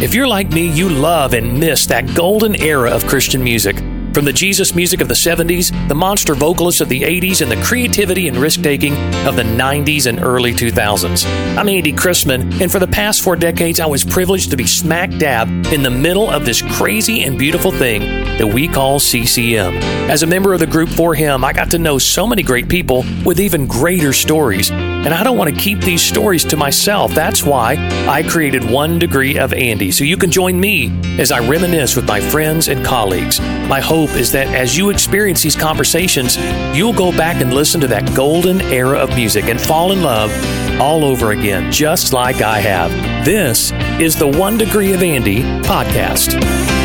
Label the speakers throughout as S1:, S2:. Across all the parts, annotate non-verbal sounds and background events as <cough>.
S1: If you're like me, you love and miss that golden era of Christian music. From the Jesus music of the 70s, the monster vocalists of the 80s, and the creativity and risk taking of the 90s and early 2000s. I'm Andy Chrisman, and for the past four decades, I was privileged to be smack dab in the middle of this crazy and beautiful thing that we call CCM. As a member of the group 4HIM, I got to know so many great people with even greater stories. And I don't want to keep these stories to myself. That's why I created One Degree of Andy, so you can join me as I reminisce with my friends and colleagues. My hope is that as you experience these conversations, you'll go back and listen to that golden era of music and fall in love all over again, just like I have. This is the One Degree of Andy podcast.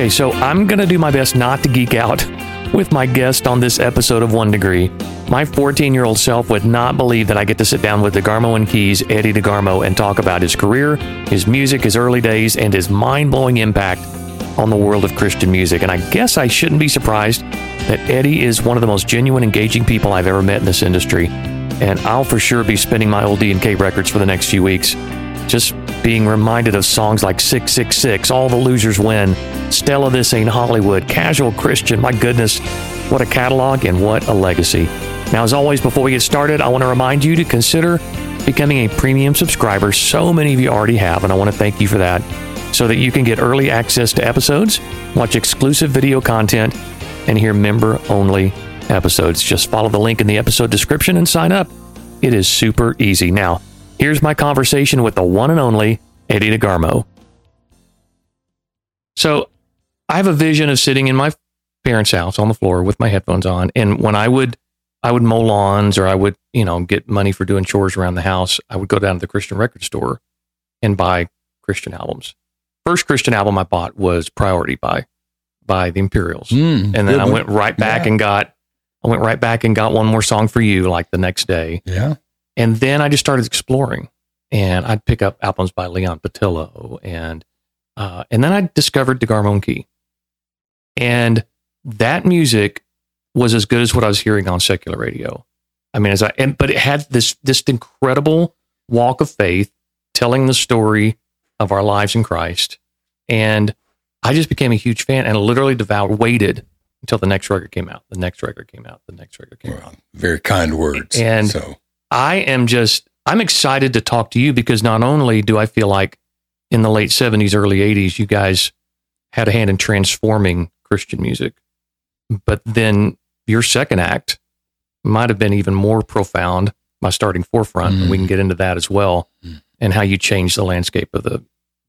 S1: Okay, so I'm going to do my best not to geek out with my guest on this episode of One Degree. My 14 year old self would not believe that I get to sit down with DeGarmo and Key's, Eddie DeGarmo, and talk about his career, his music, his early days, and his mind blowing impact on the world of Christian music. And I guess I shouldn't be surprised that Eddie is one of the most genuine, engaging people I've ever met in this industry. And I'll for sure be spinning my old D&K records for the next few weeks. Just being reminded of songs like 666, All the Losers Win, Stella This Ain't Hollywood, Casual Christian. My goodness, what a catalog and what a legacy. Now, as always, before we get started, I want to remind you to consider becoming a premium subscriber. So many of you already have, and I want to thank you for that. So that you can get early access to episodes, watch exclusive video content, and hear member only episodes. Just follow the link in the episode description and sign up. It is super easy. Now, here's my conversation with the one and only Eddie DeGarmo. So, I have a vision of sitting in my parents' house on the floor with my headphones on, and when I would I would mow lawns or I would, you know, get money for doing chores around the house, I would go down to the Christian record store and buy Christian albums. First Christian album I bought was Priority by by the Imperials.
S2: Mm,
S1: and then I went right back
S2: Yeah.
S1: and got I went right back and got one more song for you like the next day.
S2: Yeah.
S1: And then I just started exploring and I'd pick up albums by Leon Patillo and uh, and then I discovered DeGarmo and Key. And that music was as good as what I was hearing on secular radio. I mean, as I and but it had this this incredible walk of faith, telling the story of our lives in Christ, and I just became a huge fan and literally devoured, waited until the next record came out. The next record came out. The next record came out.
S2: Very kind words.
S1: And-
S2: so
S1: I am just I'm excited to talk to you because not only do I feel like in the late 70s early 80s you guys had a hand in transforming Christian music but then your second act might have been even more profound by starting ForeFront and we can get into that as well
S2: Mm.
S1: and how you changed the landscape of the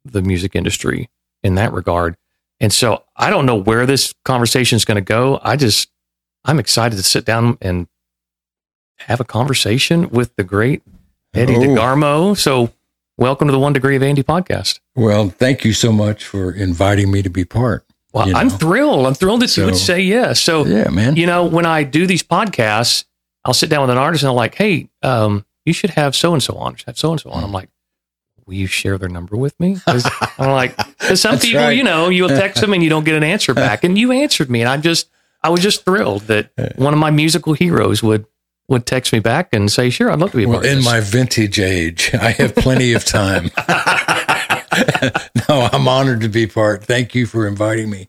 S1: the music industry in that regard. And so I don't know where this conversation is going to go. I just I'm excited to sit down and have a conversation with the great Eddie
S2: Oh.
S1: DeGarmo. So, welcome to the One Degree of Andy podcast.
S2: well, thank you so much for inviting me to be part.
S1: Well,
S2: You
S1: I'm thrilled. I'm thrilled that you would say yes. So,
S2: Yeah, man.
S1: you know, when I do these podcasts, I'll sit down with an artist and I'm like, hey, um, you should have so and so on, have so and so on. I'm like, will you share their number with me? I'm like, <laughs> some
S2: That's
S1: people,
S2: right.
S1: you know, you'll text them and you don't get an answer back, and you answered me, and I'm just, I was just thrilled that <laughs> one of my musical heroes would would text me back and say, sure, I'd love to be a
S2: Well, in my vintage age, <laughs> I have plenty of time. <laughs> no, I'm honored to be part. Thank you for inviting me.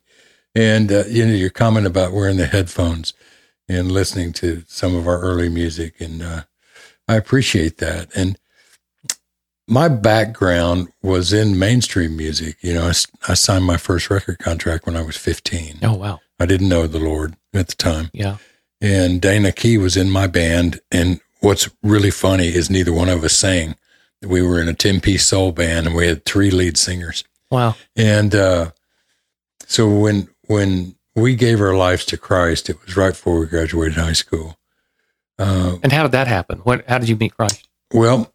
S2: And uh, you know your comment about wearing the headphones and listening to some of our early music, and uh, I appreciate that. And my background was in mainstream music. You know, I signed my first record contract when I was 15.
S1: oh wow,
S2: I didn't know the Lord at the time.
S1: yeah,
S2: and Dana Key was in my band. And what's really funny is neither one of us sang. We were in a 10 piece soul band and we had three lead singers.
S1: wow,
S2: And uh, so when, when we gave our lives to Christ, it was right before we graduated high school. Uh,
S1: and how did that happen? What? How did you meet Christ?
S2: well,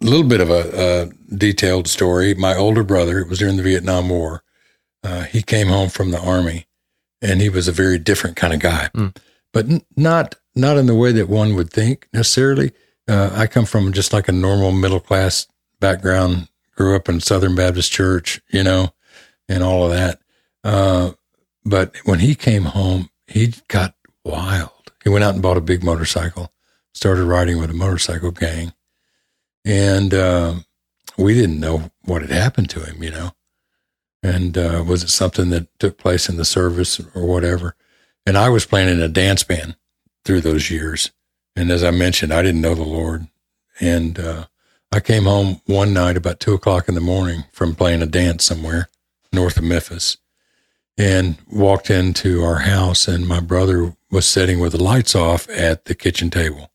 S2: a little bit of a, a detailed story. My older brother, it was during the Vietnam War, uh, he came home from the army and he was a very different kind of guy,
S1: Mm.
S2: But n- not not in the way that one would think necessarily. Uh, I come from just like a normal middle class background grew up in Southern Baptist Church, you know, and all of that. Uh, but when he came home, he got wild. He went out and bought a big motorcycle, started riding with a motorcycle gang. And uh, we didn't know what had happened to him, you know. And uh, was it something that took place in the service or whatever? And I was playing in a dance band through those years. And as I mentioned, I didn't know the Lord. And uh, I came home one night about two o'clock in the morning from playing a dance somewhere north of Memphis and walked into our house. And my brother was sitting with the lights off at the kitchen table.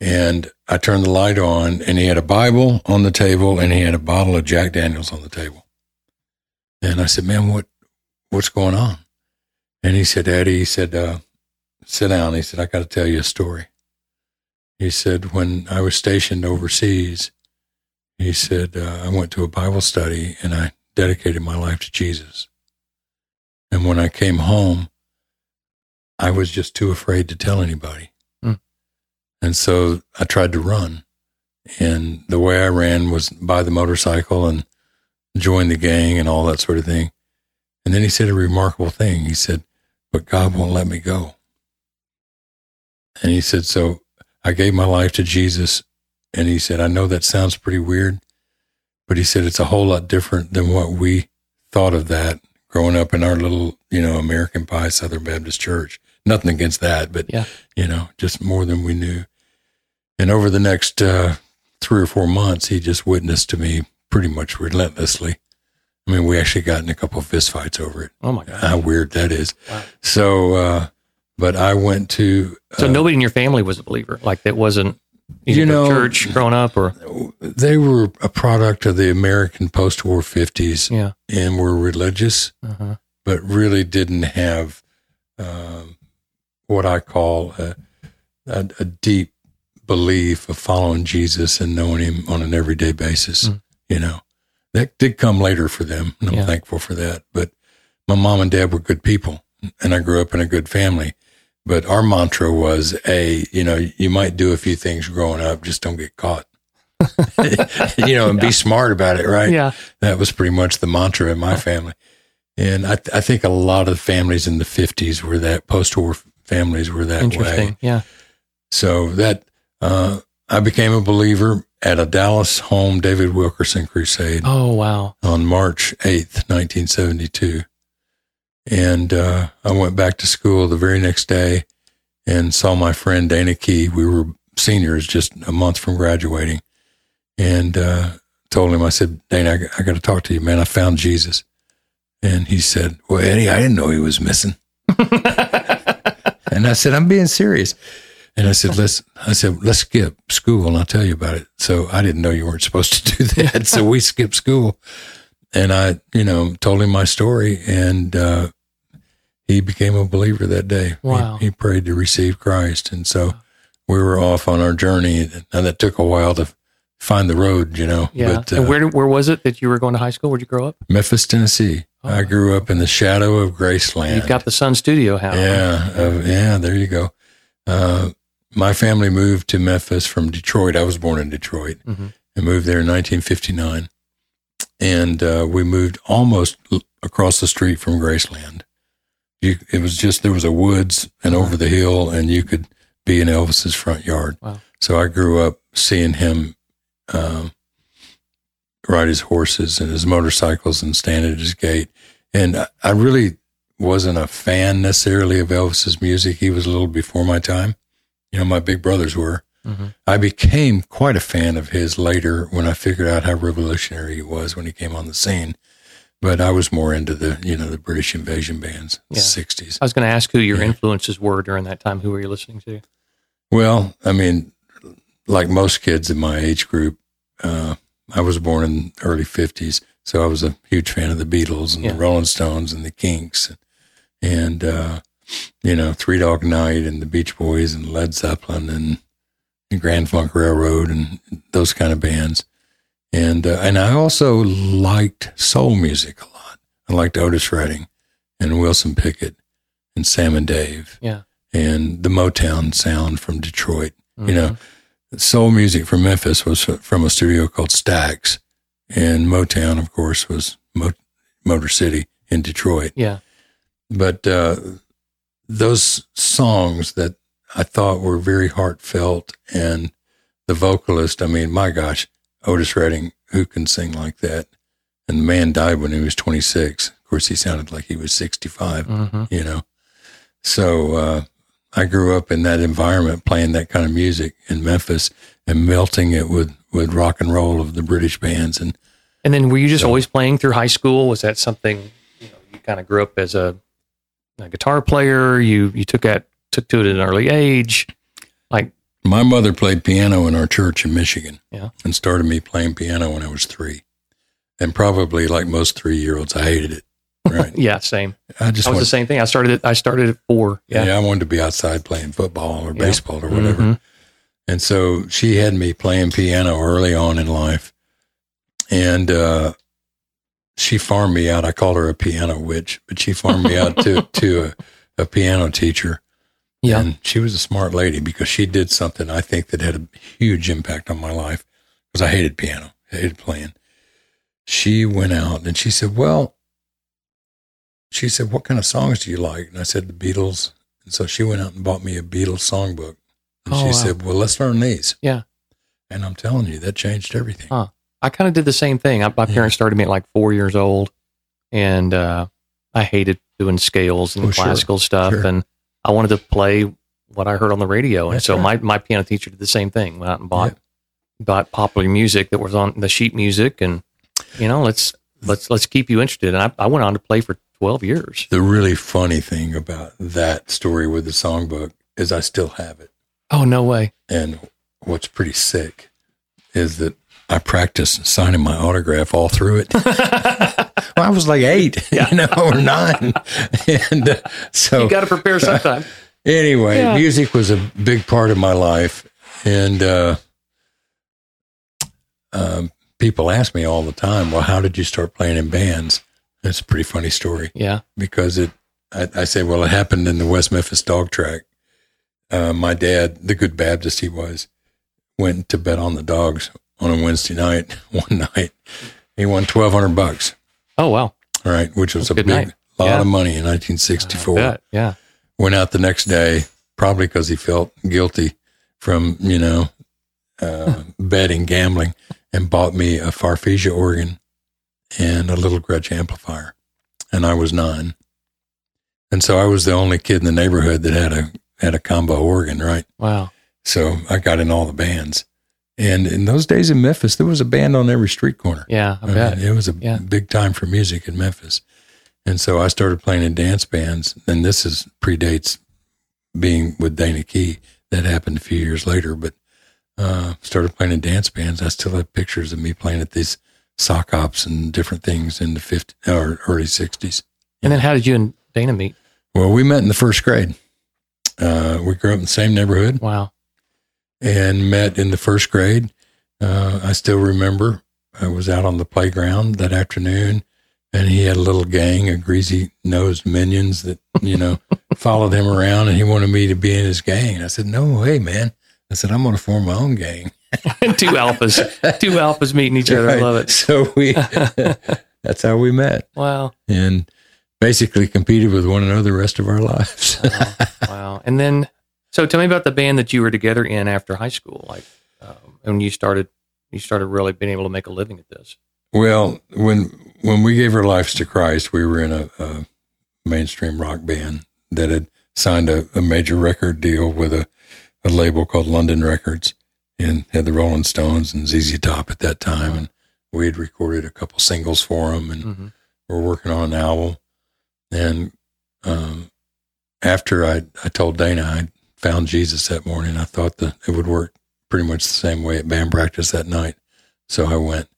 S2: And I turned the light on, and he had a Bible on the table and he had a bottle of Jack Daniels on the table. And I said, Man, what, what's going on? And he said, Eddie, he said, uh, sit down. He said, I got to tell you a story. He said, when I was stationed overseas, he said, uh, I went to a Bible study and I dedicated my life to Jesus. And when I came home, I was just too afraid to tell anybody. Mm. And so I tried to run. And the way I ran was by the motorcycle and join the gang and all that sort of thing. And then he said a remarkable thing. He said, But God won't let me go. And he said, So I gave my life to Jesus. And he said, I know that sounds pretty weird, but he said it's a whole lot different than what we thought of that growing up in our little, you know, American Pie Southern Baptist Church. Nothing against that, but, yeah. you know, just more than we knew. And over the next uh, three or four months, he just witnessed to me pretty much relentlessly. I mean, we actually got in a couple of fistfights over it.
S1: Oh my God.
S2: How weird that is. Wow. So, uh, but I went to.
S1: So uh, nobody in your family was a believer. Like that wasn't you know church growing up, or
S2: they were a product of the American post-war fifties.
S1: Yeah,
S2: and were religious, uh-huh. but really didn't have um, what I call a, a, a, deep belief of following Jesus and knowing Him on an everyday basis. Mm. You know, that did come later for them, and I'm yeah. thankful for that. But my mom and dad were good people, and I grew up in a good family but our mantra was a, you know, you might do a few things growing up, just don't get caught. <laughs> you know, and yeah. be smart about it, right?
S1: Yeah.
S2: That was pretty much the mantra in my family. And I, th- I think a lot of families in the 50s were that, post war families were that
S1: Interesting.
S2: way.
S1: Yeah.
S2: So that, uh, I became a believer at a Dallas Holm David Wilkerson crusade.
S1: Oh, wow.
S2: On March 8th, 1972. And uh, I went back to school the very next day and saw my friend Dana Key. We were seniors just a month from graduating. And uh, told him, I said, Dana, I, I got to talk to you, man. I found Jesus. And he said, Well, Eddie, I didn't know he was missing. <laughs> and I said, I'm being serious. And I said, let's, I said, let's skip school and I'll tell you about it. So I didn't know you weren't supposed to <laughs> do that. so we skipped school and I, you know, told him my story and, uh, he became a believer that day.
S1: Wow.
S2: He, he prayed to receive Christ. And so we were off on our journey and that took a while to find the road, you know.
S1: Yeah. But, uh, and where, where was it that you were going to high school? Where'd you grow up?
S2: Memphis, Tennessee. Oh. I grew up in the shadow of Graceland.
S1: You've got the Sun Studio house.
S2: Yeah. Uh, yeah. There you go. Uh, my family moved to Memphis from Detroit. I was born in Detroit mm-hmm. and moved there in 1959. And uh, we moved almost across the street from Graceland. You, it was just there was a woods and over the hill, and you could be in Elvis's front yard.
S1: Wow.
S2: So I grew up seeing him um, ride his horses and his motorcycles and stand at his gate. And I, I really wasn't a fan necessarily of Elvis's music. He was a little before my time. You know, my big brothers were. Mm-hmm. I became quite a fan of his later when I figured out how revolutionary he was when he came on the scene but I was more into the you know the British invasion bands, yeah. sixties.
S1: I was going to ask who your yeah. influences were during that time. Who were you listening to?
S2: Well, I mean, like most kids in my age group, uh, I was born in the early fifties, so I was a huge fan of the Beatles and yeah. the Rolling Stones and the Kinks, and, and uh, you know Three Dog Night and the Beach Boys and Led Zeppelin and, and Grand Funk Railroad and those kind of bands. And, uh, and I also liked soul music a lot. I liked Otis Redding and Wilson Pickett and Sam and Dave.
S1: Yeah.
S2: And the Motown sound from Detroit. Mm-hmm. You know, mm-hmm. soul music from Memphis was from a studio called Stax. And Motown, of course, was Mo- Motor City in Detroit.
S1: Yeah.
S2: But uh, those songs that I thought were very heartfelt and the vocalist, I mean, my gosh, Otis Redding, who can sing like that? And the man died when he was 26. Of course, he sounded like he was 65,
S1: hmm
S2: you know. So uh, I grew up in that environment playing that kind of music in Memphis and melting it with, with rock and roll of the British bands. And
S1: And then were you just
S2: So-
S1: always playing through high school? Was that something you know you kind of grew up as a, a guitar player? You you took at took to it at an early age. Like
S2: my mother played piano in our church in Michigan
S1: Yeah.
S2: and started me playing piano when I was three. And probably like most three year olds, I hated it. Right. <laughs>
S1: yeah, same.
S2: I just
S1: I was
S2: wanted,
S1: the same thing. I started at I started at four.
S2: yeah.
S1: Yeah.
S2: I wanted to be outside playing football or
S1: Yeah.
S2: baseball or whatever.
S1: Mhm.
S2: And so she had me playing piano early on in life. And uh, she farmed me out. I called her a piano witch, but she farmed me out to, <laughs> to a, a piano teacher.
S1: Yeah.
S2: And she was a smart lady because she did something I think that had a huge impact on my life because I hated piano, I hated playing. She went out and she said, Well, she said, What kind of songs do you like? And I said, The Beatles. And so she went out and bought me a Beatles songbook. And
S1: Oh,
S2: she
S1: wow.
S2: said, Well, let's learn these.
S1: Yeah.
S2: And I'm telling you, that changed everything.
S1: Huh. I kind of did the same thing. I, my parents started me at like four years old, and uh, I hated doing scales and
S2: Oh, sure.
S1: classical stuff,
S2: Sure.
S1: and I wanted to play what I heard on the radio. And
S2: That's
S1: so
S2: right.
S1: my, my piano teacher did the same thing. Went out and bought bought popular music that was on the sheet music, and you know, let's let's let's keep you interested. And I, I went on to play for twelve years.
S2: The really funny thing about that story with the songbook is I still have it.
S1: Oh no way!
S2: And what's pretty sick is that I practiced signing my autograph all through it. <laughs> well, I was like eight, <laughs> you know, or nine. <laughs> And uh, so
S1: You got to prepare sometime.
S2: anyway,
S1: Yeah.
S2: music was a big part of my life. And uh, um, people ask me all the time, well, how did you start playing in bands? It's a pretty funny story
S1: yeah.
S2: because it, I, I say, well, it happened in the West Memphis dog track. Uh, my dad, the good Baptist he was, went to bet on the dogs on a Wednesday night. <laughs> One night, he won twelve hundred bucks.
S1: Oh wow!
S2: All right, which was
S1: That's
S2: a big
S1: night.
S2: lot
S1: Yeah.
S2: of money in 1964.
S1: Yeah.
S2: Went out the next day, probably because he felt guilty from you know uh, <laughs> betting, gambling, and bought me a Farfisa organ and a little Gretsch amplifier. And I was nine, and so I was the only kid in the neighborhood that had a had a combo organ, right?
S1: Wow.
S2: So I got in all the bands. And in those days in Memphis, there was a band on every street corner.
S1: Yeah. I
S2: I
S1: bet.
S2: mean, it was a
S1: Yeah.
S2: big time for music in Memphis. And so I started playing in dance bands. And this is predates being with Dana Key. That happened a few years later, but uh, started playing in dance bands. I still have pictures of me playing at these sock ops and different things in the 50 or early 60s.
S1: And then how did you and Dana meet?
S2: Well, we met in the first grade. Uh, we grew up in the same neighborhood
S1: Wow.
S2: And met in the first grade. Uh, I still remember I was out on the playground that afternoon and he had a little gang of greasy nosed minions that, you know, <laughs> followed him around and he wanted me to be in his gang. And I said, no way, man. I said, I'm going to form my own gang. <laughs>
S1: two alphas, two alphas meeting each other. I love it. <laughs>
S2: So we, that's how we met
S1: Wow.
S2: and basically competed with one another the rest of our lives.
S1: Wow. And then, so tell me about the band that you were together in after high school. Like, um, when you started, you started really being able to make a living at this.
S2: Well, when when we gave our lives to Christ, we were in a, a mainstream rock band that had signed a, a major record deal with a, a label called London Records, and had the Rolling Stones and ZZ Top at that time, and we had recorded a couple singles for them, and
S1: hmm
S2: we're working on an album. And um, after I I told Dana found Jesus that morning, I thought that it would work pretty much the same way at band practice that night, so I went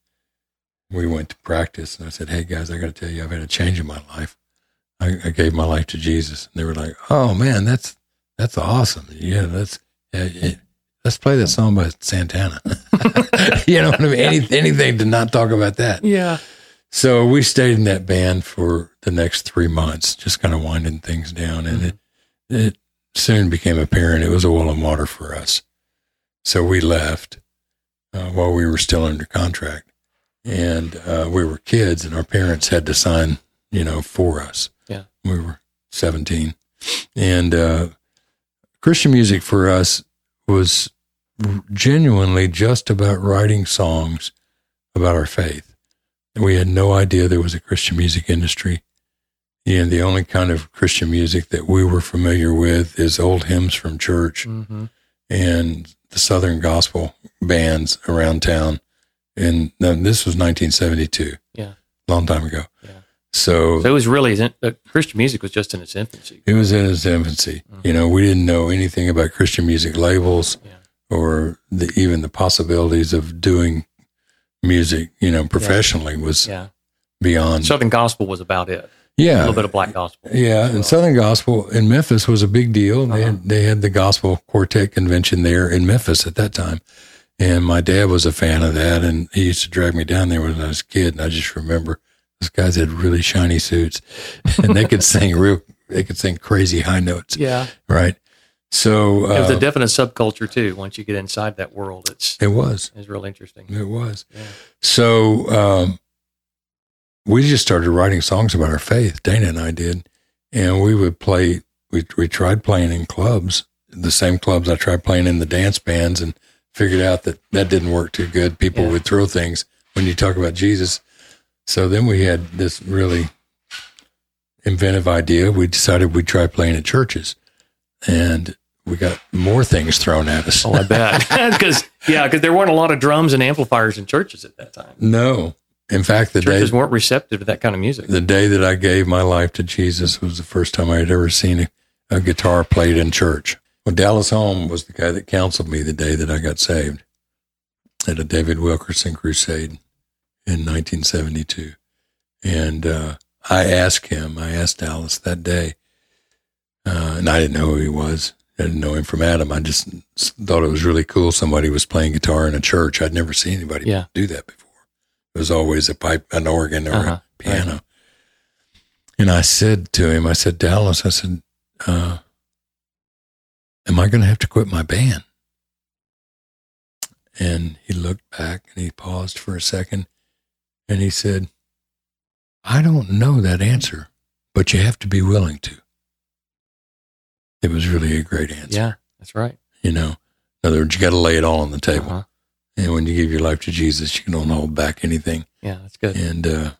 S2: we went to practice and I said, Hey guys, I got to tell you, I've had a change in my life. I, I gave my life to Jesus. And they were like, Oh man, that's, that's awesome. Yeah. That's, yeah, yeah. let's play that song by Santana. <laughs> you know what I mean? Any, anything to not talk about that.
S1: Yeah.
S2: So we stayed in that band for the next three months, just kind of winding things down. And mm-hmm. it, it soon became apparent it was oil and water for us. So we left uh, while we were still under contract. and uh, we were kids, and our parents had to sign, you know, for us.
S1: Yeah.
S2: we were seventeen, and uh, Christian music for us was genuinely just about writing songs about our faith. We had no idea there was a Christian music industry. And the only kind of Christian music that we were familiar with is old hymns from church
S1: Mm-hmm.
S2: and the Southern gospel bands around town. And this was 1972.
S1: Yeah.
S2: Long time ago.
S1: Yeah.
S2: So,
S1: So it was really uh, Christian music was just in its infancy.
S2: it was in its infancy. You know, we didn't know anything about Christian music labels
S1: Yeah.
S2: or the, even the possibilities of doing music, you know, professionally was
S1: Yeah.
S2: beyond.
S1: Southern gospel was about it.
S2: Yeah, a
S1: little bit of black gospel.
S2: Yeah, and Southern Gospel in Memphis was a big deal. They
S1: Uh-huh.
S2: had they had the Gospel Quartet convention there in Memphis at that time, and my dad was a fan of that, and he used to drag me down there when I was a kid. And I just remember those guys had really shiny suits, <laughs> and they could sing real, they could sing crazy high notes,
S1: Yeah.
S2: right? So
S1: It was
S2: uh,
S1: a definite subculture too. Once you get inside that world, it's
S2: it was,
S1: it's real interesting.
S2: it was.
S1: Yeah.
S2: So um, we just started writing songs about our faith. Dana and I did, and we would play. We we tried playing in clubs, the same clubs I tried playing in the dance bands, and figured out that that didn't work too good. People
S1: Yeah.
S2: would throw things when you talk about Jesus. So then we had this really inventive idea. We decided we'd try playing at churches, and we got more things thrown at us.
S1: Oh, I bet. <laughs> <laughs> Because yeah, because there weren't a lot of drums and amplifiers in churches at that time.
S2: No, in fact, the day
S1: Churches weren't receptive to that kind of music.
S2: the day that I gave my life to Jesus was the first time I had ever seen a, a guitar played in church. Well, Dallas Holm was the guy that counseled me the day that I got saved at a David Wilkerson crusade in 1972. And uh, I asked him, I asked Dallas that day, uh, and I didn't know who he was. I didn't know him from Adam. I just thought it was really cool. Somebody was playing guitar in a church. I'd never seen anybody
S1: Yeah.
S2: do that before. It was always a pipe, an organ, or
S1: Uh-huh.
S2: a piano. And I said to him, I said, Dallas, I said, uh, am I going to have to quit my band? And he looked back and he paused for a second and he said, I don't know that answer, but you have to be willing to. It was really a great answer.
S1: Yeah, that's right.
S2: You know, in other words, you got to lay it all on the table.
S1: Uh-huh.
S2: And when you give your life to Jesus, you don't hold back anything.
S1: Yeah, that's good.
S2: And uh,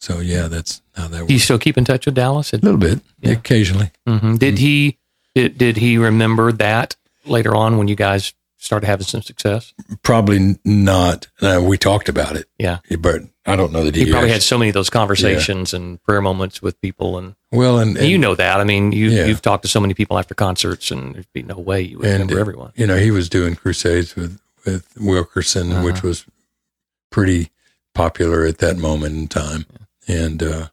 S2: so, yeah, that's how that
S1: Do you still keep in touch with Dallas?
S2: A little bit,
S1: Yeah.
S2: occasionally.
S1: hmm Did he did, did he remember that later on when you guys started having some success?
S2: Probably not. Uh, we talked about it,
S1: Yeah,
S2: but I don't know that he,
S1: he probably had so many of those conversations and prayer moments with people, and,
S2: Well, and, and
S1: you know that. I mean, you
S2: Yeah.
S1: you've talked to so many people after concerts, and there'd be no way you would
S2: And,
S1: remember everyone.
S2: you know, he was doing crusades with with Wilkerson,
S1: Uh-huh.
S2: which was pretty popular at that moment in time, and uh,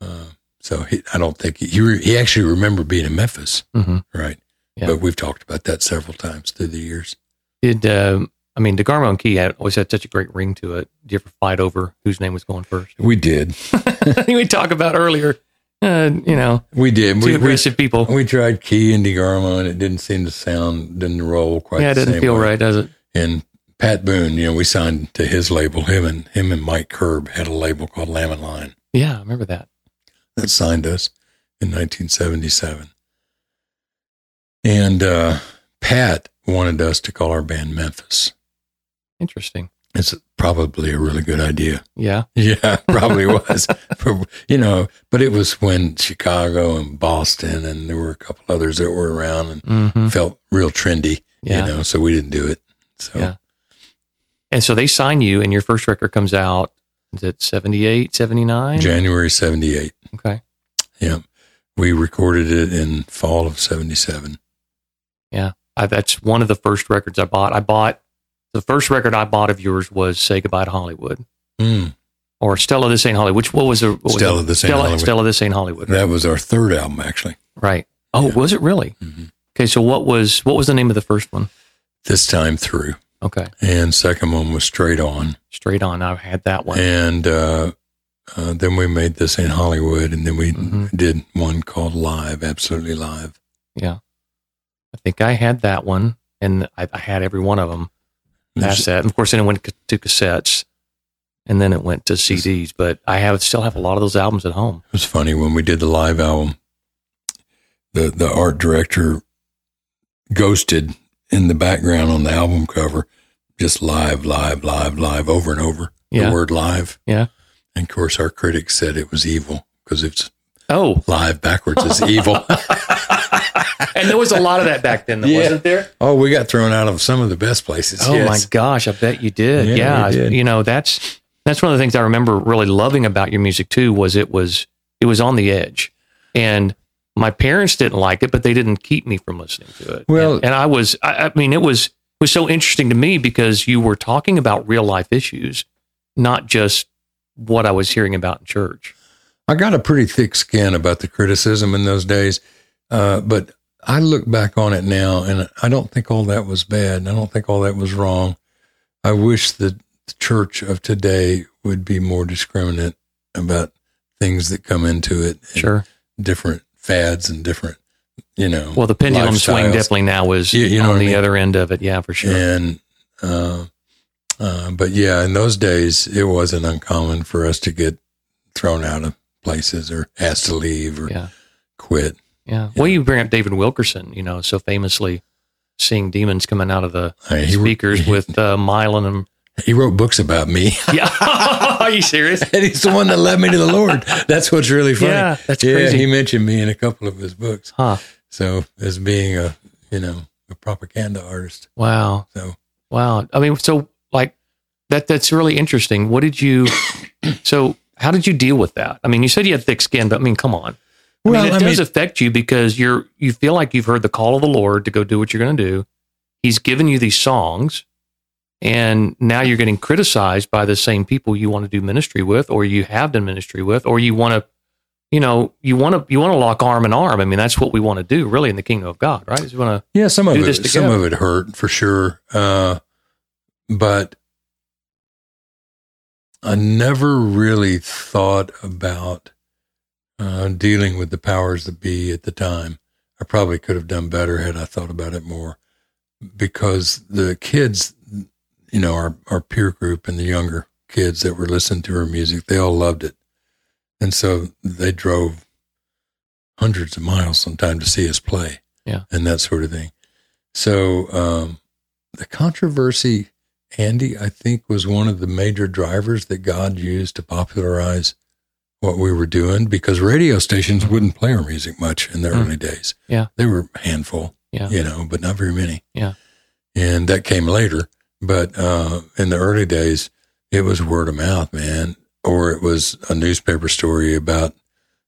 S2: uh, so he, I don't think he he, re, he actually remembered being in Memphis,
S1: hmm
S2: right?
S1: Yeah.
S2: But we've talked about that several times through the years.
S1: Did um, I mean DeGarmo and Key had always had such a great ring to it? Did you ever fight over whose name was going first?
S2: We did, <laughs>
S1: we talked about earlier. Uh, you know,
S2: we did.
S1: two
S2: We, we,
S1: aggressive people.
S2: we tried Key and DeGarmo, and it didn't seem to sound, didn't roll quite.
S1: yeah, it doesn't feel
S2: way.
S1: right, does it?
S2: And Pat Boone, you know, we signed to his label. Him and him and Mike Curb had a label called Lamb and Lion
S1: Yeah, I remember that.
S2: that signed us in 1977. And uh, Pat wanted us to call our band Memphis.
S1: Interesting.
S2: It's probably a really good idea.
S1: Yeah. <laughs>
S2: Yeah, probably was. <laughs> For, you know, but it was when Chicago and Boston and there were a couple others that were around and
S1: hmm
S2: felt real trendy,
S1: Yeah.
S2: you know, so we didn't do it. So
S1: Yeah. And so they sign you, and your first record comes out. Is it 78, 79?
S2: January 78.
S1: Okay.
S2: Yeah. We recorded it in fall of 77.
S1: I, that's one of the first records I bought. I bought the first record I bought of yours was "Say Goodbye to Hollywood"
S2: Mm.
S1: or "Stella This Ain't Hollywood." Which what was the what was
S2: Stella
S1: it?
S2: This Ain't
S1: Stella,
S2: Hollywood.
S1: Stella This Ain't Hollywood.
S2: That was our third album, actually.
S1: Right. Oh,
S2: Yeah.
S1: was it really?
S2: Mhm.
S1: Okay. So what was what was the name of the first one?
S2: This time through.
S1: Okay.
S2: And second one was Straight On.
S1: Straight on. I had that one.
S2: And uh, uh, then we made This Ain't Hollywood. And then we
S1: Mhm.
S2: did one called Live, Absolutely Live.
S1: yeah. I think I had that one, and I, I had every one of them. That's that. Of course, then it went to cassettes. and then it went to CDs. But I have still have a lot of those albums at home.
S2: It was funny when we did the live album. The the art director ghosted in the background on the album cover, just live, live, live, live, over and over.
S1: Yeah.
S2: The word live.
S1: Yeah.
S2: And of course, our critics said it was evil because it's
S1: Oh,
S2: live backwards is <laughs> evil.
S1: and there was a lot of that back then, though,
S2: Yeah.
S1: wasn't there?
S2: oh, we got thrown out of some of the best places.
S1: Oh
S2: yes.
S1: my gosh, I bet you did.
S2: Yeah,
S1: Yeah,
S2: did.
S1: you know that's that's one of the things I remember really loving about your music too. Was it was it was on the edge, and my parents didn't like it, but they didn't keep me from listening to it.
S2: Well-
S1: and, and I was, I, I mean, it was it was so interesting to me because you were talking about real life issues, not just what I was hearing about in church.
S2: I got a pretty thick skin about the criticism in those days, uh, but I look back on it now, and I don't think all that was bad. I don't think all that was wrong. I wish the church of today would be more discriminate about things that come into it, and
S1: Sure.
S2: different fads and different, you know.
S1: Well, the pendulum swing
S2: lifestyles.
S1: definitely now is
S2: You- you know
S1: on
S2: I
S1: the
S2: mean?
S1: other end of it. Yeah, for sure.
S2: And, uh, uh, but yeah, in those days, it wasn't uncommon for us to get thrown out of places or asked to leave or
S1: Yeah.
S2: quit.
S1: Yeah. Well, you bring up David Wilkerson, you know, so famously seeing demons coming out of the
S2: he-
S1: speakers <laughs> with uh, Mylon and
S2: He wrote books about me, <laughs>
S1: yeah. <laughs> Are you serious?
S2: and he's the one that led me to the Lord. That's what's really funny.
S1: Yeah, that's
S2: yeah,
S1: crazy.
S2: he mentioned me in a couple of his books.
S1: Huh.
S2: So as being a you know a propaganda artist.
S1: Wow.
S2: So
S1: Wow. I mean, so like that that's really interesting. What did you <coughs> so how did you deal with that? I mean, you said you had thick skin, but I mean, come on. I
S2: well,
S1: mean, it
S2: I
S1: does
S2: mean,
S1: affect you because you're you feel like you've heard the call of the Lord to go do what you're going to do. He's given you these songs, and now you're getting criticized by the same people you want to do ministry with, or you have done ministry with, or you want to, you know, you want to you want to lock arm in arm. I mean, that's what we want to do, really, in the kingdom of God, right? Is we want to
S2: yeah, some of it, some of it hurt for sure. Uh, but I never really thought about uh, dealing with the powers that be at the time. I probably could have done better had I thought about it more, because the kids, you know, our our peer group and the younger kids that were listening to her music, they all loved it, and so they drove hundreds of miles sometimes to see us play,
S1: Yeah.
S2: and that sort of thing. So um, the controversy, Andy, I think was one of the major drivers that God used to popularize what we were doing because radio stations wouldn't play our music much in the
S1: Mm.
S2: early days.
S1: Yeah.
S2: They were a handful,
S1: yeah
S2: you know, but not very many.
S1: Yeah.
S2: And that came later. But uh, in the early days, it was word of mouth, man. Or it was a newspaper story about,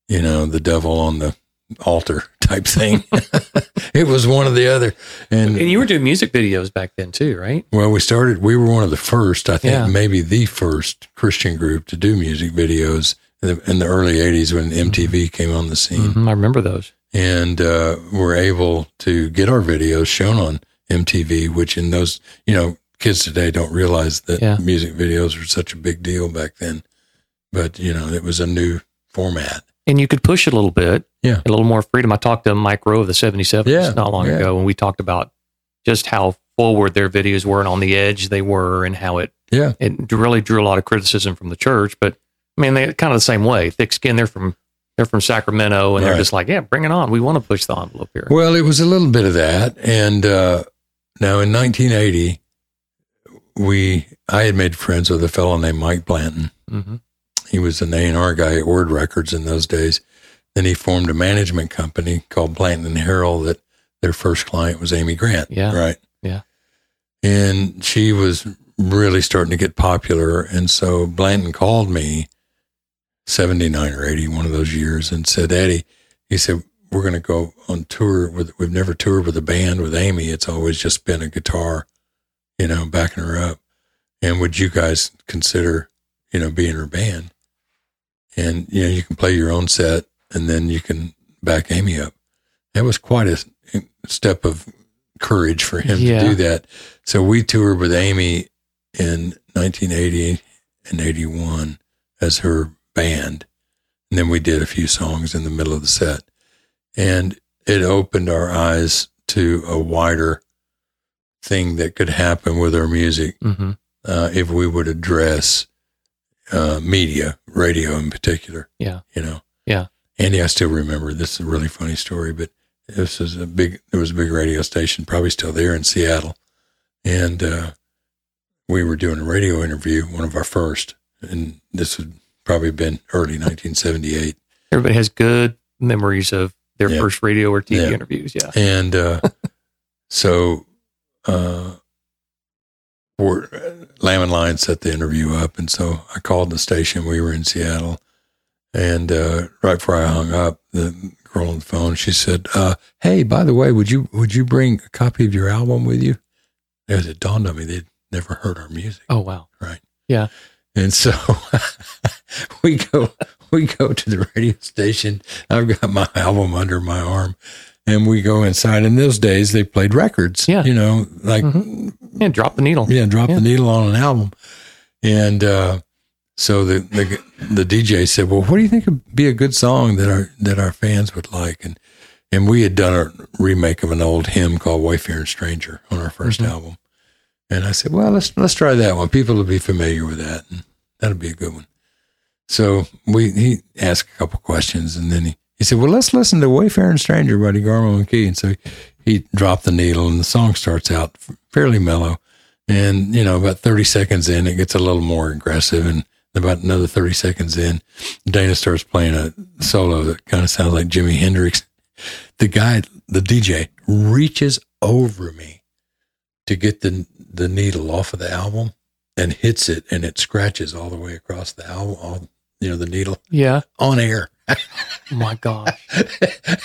S2: you know, the devil on the altar <laughs> type thing. <laughs> it was one or the other. And,
S1: and you were doing music videos back then too, right?
S2: well, we started, we were one of the first, I think
S1: Yeah.
S2: maybe the first Christian group to do music videos in the, in the early 80s when MTV came on the scene.
S1: Mhm, I remember those.
S2: and uh, we're able to get our videos shown on MTV, which in those, you know, kids today don't realize that
S1: Yeah.
S2: music videos were such a big deal back then. But, you know, it was a new format.
S1: and you could push it a little bit.
S2: Yeah.
S1: A little more freedom. I talked to Mike Roe of the 77s
S2: Yeah,
S1: not long
S2: yeah.
S1: ago, and we talked about just how forward their videos were and on the edge they were, and how it,
S2: Yeah.
S1: it really drew a lot of criticism from the church. But I mean, they kind of the same way. Thick skin. They're from they're from Sacramento, and they're just like, yeah, bring it on. We want to push the envelope here.
S2: Well, it was a little bit of that. And uh, now in 1980, we I had made friends with a fellow named Mike Blanton.
S1: hmm
S2: He was an A&R guy at Word Records in those days. Then he formed a management company called Blanton and Harrell that their first client was Amy Grant.
S1: Yeah.
S2: Right.
S1: Yeah.
S2: And she was really starting to get popular. And so Blanton called me 79 or eighty, one of those years, and said, Eddie, he said, we're going to go on tour with, we've never toured with a band with Amy. It's always just been a guitar, you know, backing her up. And would you guys consider, you know, being her band? And, you know, you can play your own set and then you can back Amy up. That was quite a step of courage for him
S1: Yeah.
S2: to do that. So we toured with Amy in 1980 and 81 as her band. And then we did a few songs in the middle of the set. And it opened our eyes to a wider thing that could happen with our music
S1: hmm
S2: uh, if we would address uh, media, radio in particular.
S1: Yeah.
S2: You know.
S1: Yeah.
S2: Andy, I still remember this is a really funny story, but this was a big there was a big radio station, probably still there in Seattle. And uh, we were doing a radio interview, one of our first, and this would probably been early 1978.
S1: Everybody has good memories of their
S2: Yeah.
S1: first radio or TV
S2: Yeah.
S1: interviews. Yeah.
S2: And uh, <laughs> so, uh, for Lamb and Lion set the interview up, and so I called the station. We were in Seattle, and uh, right before I hung up, the girl on the phone she said, uh, "Hey, by the way, would you would you bring a copy of your album with you?" As it dawned on me, they'd never heard our music.
S1: Oh wow.
S2: Right.
S1: Yeah.
S2: And so <laughs> we go we go to the radio station. I've got my album under my arm and we go inside. In those days they played records.
S1: Yeah.
S2: You know, like
S1: Yeah. Drop the needle.
S2: yeah, drop
S1: Yeah.
S2: the needle on an album. And uh so the, the the DJ said, "Well, what do you think would be a good song that our that our fans would like?" And and we had done a remake of an old hymn called "Wayfaring Stranger" on our 1st
S1: Mhm.
S2: album, and I said, "Well, let's let's try that one. People will be familiar with that, and that'll be a good one." So we he asked a couple questions, and then he, he said, "Well, let's listen to Wayfaring Stranger" by DeGarmo McKee. And so he dropped the needle, and the song starts out fairly mellow. And, you know, about 30 seconds in, it gets a little more aggressive. And about another 30 seconds in, Dana starts playing a solo that kind of sounds like Jimi Hendrix. The guy, the DJ, reaches over me to get the, the needle off of the album and hits it, and it scratches all the way across the album, all, you know, the needle
S1: Yeah.
S2: on air.
S1: Oh <laughs> my gosh.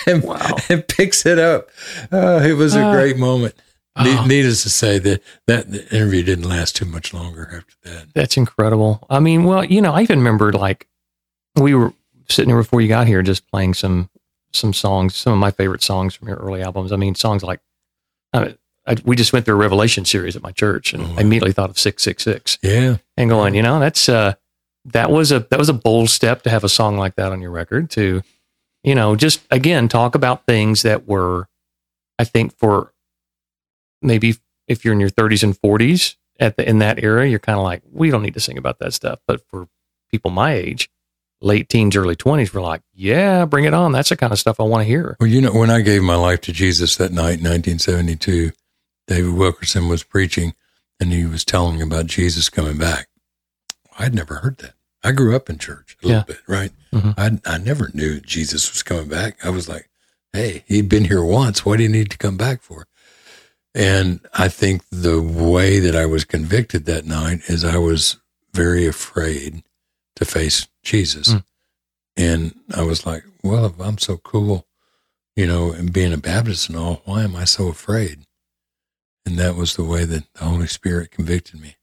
S2: and,
S1: Wow.
S2: and picks it up. Oh, it was a
S1: Ah.
S2: great moment. Ne-
S1: Ah.
S2: Needless to say that that interview didn't last too much longer after that.
S1: That's incredible. I mean, well, you know, I even remember like we were sitting here before you got here, just playing some some songs, some of my favorite songs from your early albums. I mean, songs like I, I, we just went through a Revelation series at my church, and
S2: Oh, wow.
S1: I immediately thought of six six six,
S2: Yeah,
S1: and going, you know, that's uh, that was a that was a bold step to have a song like that on your record. To, you know, just again talk about things that were, I think, for maybe if you're in your 30s and 40s at the in that era, you're kind of like, we don't need to sing about that stuff. But for people my age, late teens, early 20s, we're like, yeah, bring it on. That's the kind of stuff I want to hear.
S2: Well, you know, when I gave my life to Jesus that night in 1972, David Wilkerson was preaching and he was telling about Jesus coming back. I'd never heard that. I grew up in church a little
S1: Yeah.
S2: bit, right?
S1: Mhm.
S2: I, I never knew Jesus was coming back. I was like, hey, he'd been here once. What do you need to come back for? And I think the way that I was convicted that night is I was very afraid to face Jesus.
S1: Mm.
S2: And I was like, well, if I'm so cool, you know, and being a Baptist and all, why am I so afraid? And that was the way that the Holy Spirit convicted me.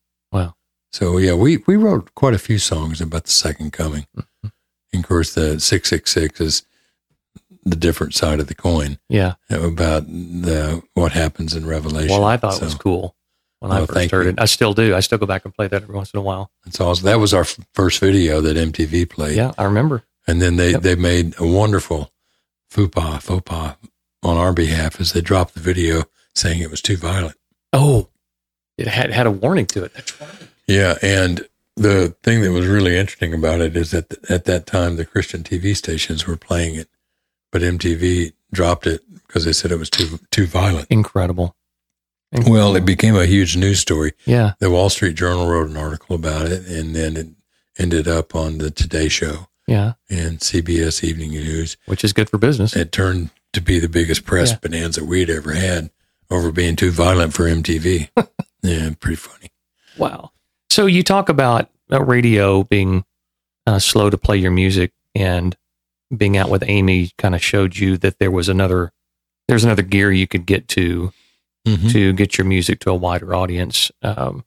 S1: Wow.
S2: So yeah, we, we wrote quite a few songs about the second coming.
S1: Mhm.
S2: And of course, the 666 is the different side of the coin
S1: Yeah.
S2: about the what happens in Revelation.
S1: Well, I thought it was cool when I
S2: Oh,
S1: first
S2: thank
S1: heard
S2: you.
S1: it. I still do. I still go back and play that every once in a while.
S2: It's awesome. That was our f- first video that MTV played.
S1: Yeah, I remember.
S2: And then they,
S1: Yep.
S2: they made a wonderful faux pas, faux pas on our behalf as they dropped the video saying it was too violent.
S1: Oh, it had had a warning to it. That's right.
S2: Yeah. And the thing that was really interesting about it is that at that time, the Christian TV stations were playing it, but MTV dropped it because they said it was too, too violent.
S1: Incredible.
S2: Well, it became a huge news story.
S1: Yeah.
S2: The Wall Street Journal wrote an article about it, and then it ended up on the Today Show
S1: Yeah.
S2: and CBS Evening News.
S1: Which is good for business.
S2: It turned to be the biggest press
S1: Yeah.
S2: bonanza we'd ever had over being too violent for MTV. <laughs> yeah, pretty funny.
S1: Wow. So you talk about uh, radio being uh, slow to play your music and being out with Amy kind of showed you that there was another there's another gear you could get to
S2: Mhm.
S1: to get your music to a wider audience. Um,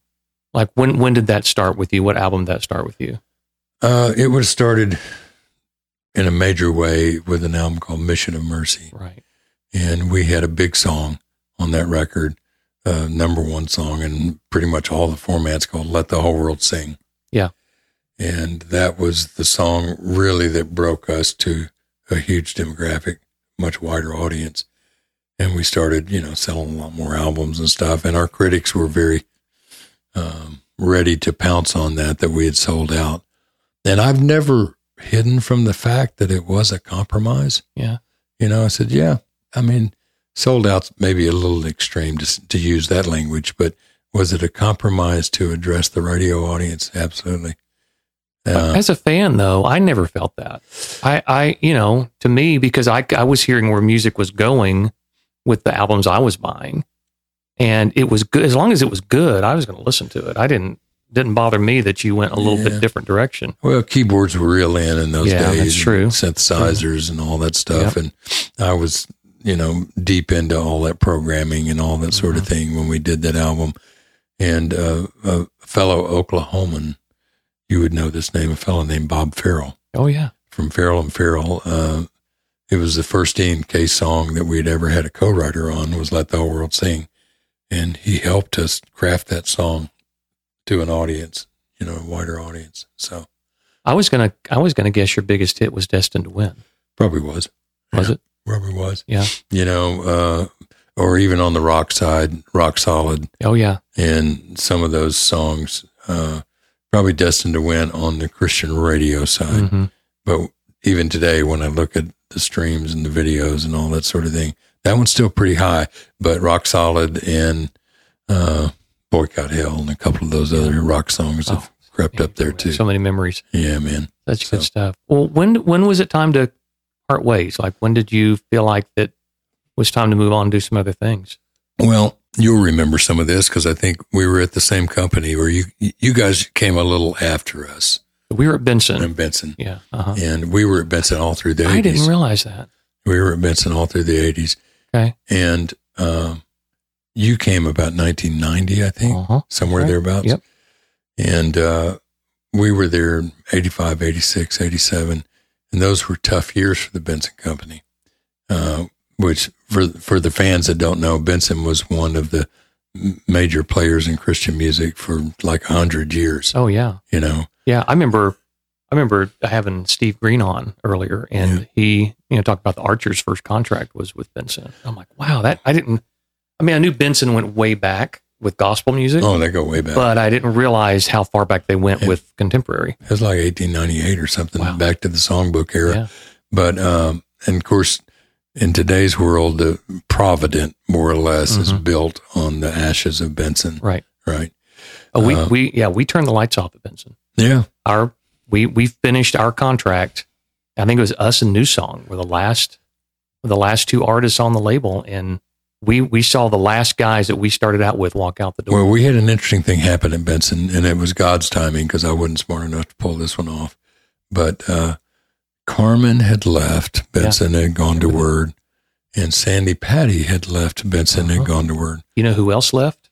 S1: like when when did that start with you? What album did that start with you?
S2: Uh, it would have started in a major way with an album called Mission of Mercy.
S1: Right.
S2: And we had a big song on that record, uh, number one song in pretty much all the formats called Let the Whole World Sing.
S1: Yeah.
S2: And that was the song really that broke us to a huge demographic, much wider audience. And we started, you know, selling a lot more albums and stuff. And our critics were very um, ready to pounce on that, that we had sold out And I've never hidden from the fact that it was a compromise.
S1: Yeah.
S2: You know, I said, yeah, I mean, sold out's maybe a little extreme to, to use that language, but was it a compromise to address the radio audience? Absolutely. Uh,
S1: As a fan, though, I never felt that. I, I, you know, to me, because I, I was hearing where music was going with the albums I was buying, and it was good. As long as it was good, I was going to listen to it. I didn't didn't bother me that you went a little
S2: Yeah.
S1: bit different direction.
S2: well, keyboards were real in in those
S1: Yeah,
S2: days.
S1: that's true.
S2: Synthesizers and all that stuff. And I was, you know, deep into all that programming and all that sort
S1: Mm-hmm.
S2: of thing when we did that album. And uh, a fellow Oklahoman, you would know this name, a fellow named Bob Farrell.
S1: Oh yeah,
S2: from Farrell and Farrell. Uh, it was the first D&K song that we'd ever had a co-writer on was "Let the Whole World Sing," and he helped us craft that song to an audience, you know, a wider audience. So
S1: I was gonna I was gonna guess your biggest hit was "Destined to Win."
S2: probably was,
S1: Was it?
S2: Probably was,
S1: Yeah.
S2: you know, uh, or even on the rock side, "Rock Solid,"
S1: Oh yeah.
S2: and some of those songs, uh, probably destined to win on the Christian radio side.
S1: hmm
S2: But even today, when I look at the streams and the videos and all that sort of thing, that one's still pretty high. But Rock Solid and uh, Boycott Hell and a couple of those other rock songs have crept up there too.
S1: So many memories.
S2: yeah, man.
S1: That's
S2: So-
S1: good stuff. Well, when when was it time to part ways? Like when did you feel like that was time to move on and do some other things?
S2: Well, you'll remember some of this because I think we were at the same company where you you guys came a little after us
S1: We were at Benson.
S2: in Benson,
S1: Yeah. Uh-huh.
S2: and we were at Benson all through the 80s.
S1: I didn't realize that.
S2: We were at Benson all through the eighties,
S1: Okay.
S2: and um, you came about nineteen ninety, I think.
S1: Uh-huh.
S2: somewhere
S1: Right.
S2: thereabouts.
S1: Yep.
S2: And uh, we were there 85, 86, 87. And those were tough years for the Benson Company, uh, which for, for the fans that don't know, Benson was one of the major players in Christian music for like a hundred years,
S1: Oh yeah.
S2: you know?
S1: Yeah. I remember I remember having Steve Green on earlier and
S2: Yeah.
S1: he, you know, talked about the Archer's first contract was with Benson. I'm like, wow, that I didn't I mean, I knew Benson went way back with gospel music,
S2: Oh, they go way back.
S1: but I didn't realize how far back they went with contemporary.
S2: it was like 1898 or something,
S1: Wow.
S2: back to the songbook era.
S1: Yeah.
S2: But, um, and of course, in today's world, the Provident, more or less, is
S1: Mhm.
S2: built on the ashes of Benson,
S1: Right.
S2: right?
S1: Oh, we,
S2: Uh,
S1: we, yeah, we turned the lights off at Benson.
S2: Yeah.
S1: Our, we, we finished our contract. I think it was us and New Song were the last, the last two artists on the label. And we, we saw the last guys that we started out with walk out the door.
S2: Well, we had an interesting thing happen in Benson, and it was God's timing because I wasn't smart enough to pull this one off. But uh, Carmen had left, Benson had gone to Word, and Sandi Patty had left, Benson
S1: Uh-huh.
S2: had gone to Word.
S1: you know who else left?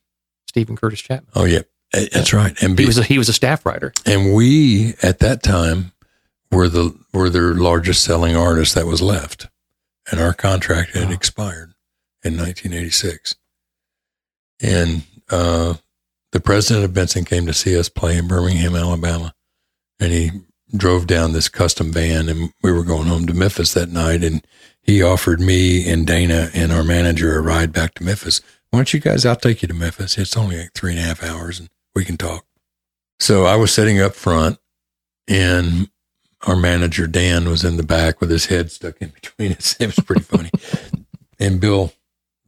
S1: Steven Curtis Chapman.
S2: Oh, yeah, that's right. And,
S1: He was a, he was a staff writer.
S2: and we, at that time, were the were their largest selling artist that was left, and our contract had expired in 1986. And uh, the president of Benson came to see us play in Birmingham, Alabama, and he drove down this custom van, and we were going home to Memphis that night, and he offered me and Dana and our manager a ride back to Memphis. Why don't you guys? I'll take you to Memphis. It's only like three and a half hours, and we can talk. So I was sitting up front, and our manager Dan was in the back with his head stuck in <laughs> between us. It was pretty funny. and Bill,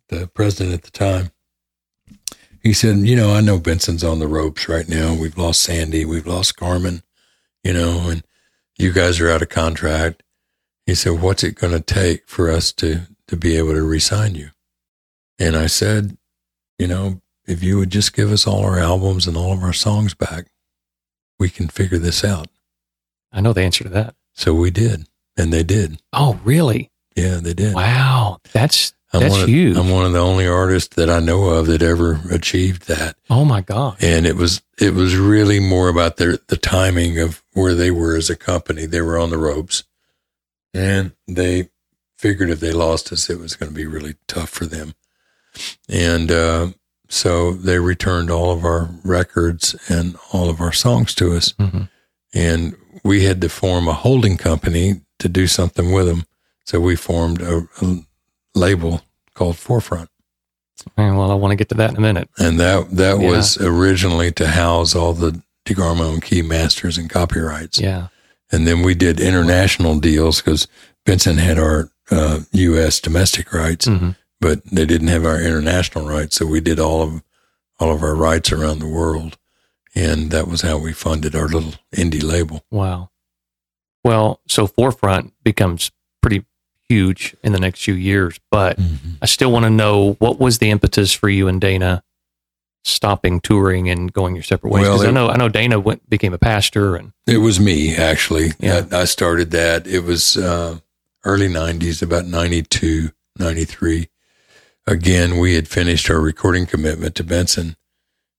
S2: the president at the time, he said, "You know, I know Benson's on the ropes right now. We've lost Sandy, we've lost Carmen, you know, and you guys are out of contract." He said, "What's it going to take for us to to be able to re-sign you?" And I said, "You know, if you would just give us all our albums and all of our songs back, we can figure this out."
S1: I know the answer to that.
S2: So we did, and they did.
S1: Oh, really?
S2: Yeah, they did.
S1: Wow. That's,
S2: I'm
S1: that's
S2: one of,
S1: huge.
S2: I'm one of the only artists that I know of that ever achieved that,
S1: oh my God.
S2: and it was it was really more about their the timing of where they were as a company. They were on the ropes, and they figured if they lost us, it was going to be really tough for them, and uh, so they returned all of our records and all of our songs to us,
S1: hmm
S2: and we had to form a holding company to do something with them. So we formed a, a label called ForeFront,
S1: Well, I want to get to that in a minute.
S2: and that that
S1: Yeah.
S2: was originally to house all the DeGarmo and Key masters and copyrights.
S1: Yeah.
S2: And then we did international deals because Benson had our uh, U.S. domestic rights,
S1: hmm
S2: but they didn't have our international rights. So we did all of all of our rights around the world, and that was how we funded our little indie label.
S1: Wow. Well, so ForeFront becomes pretty huge in the next few years, but I still want to know what was the impetus for you and Dana stopping touring and going your separate ways?
S2: Well,
S1: Because I know I know Dana went became a pastor and
S2: It was me actually.
S1: Yeah.
S2: I, I started that. It was uh, early '90s, about 92, 93. Again, we had finished our recording commitment to Benson,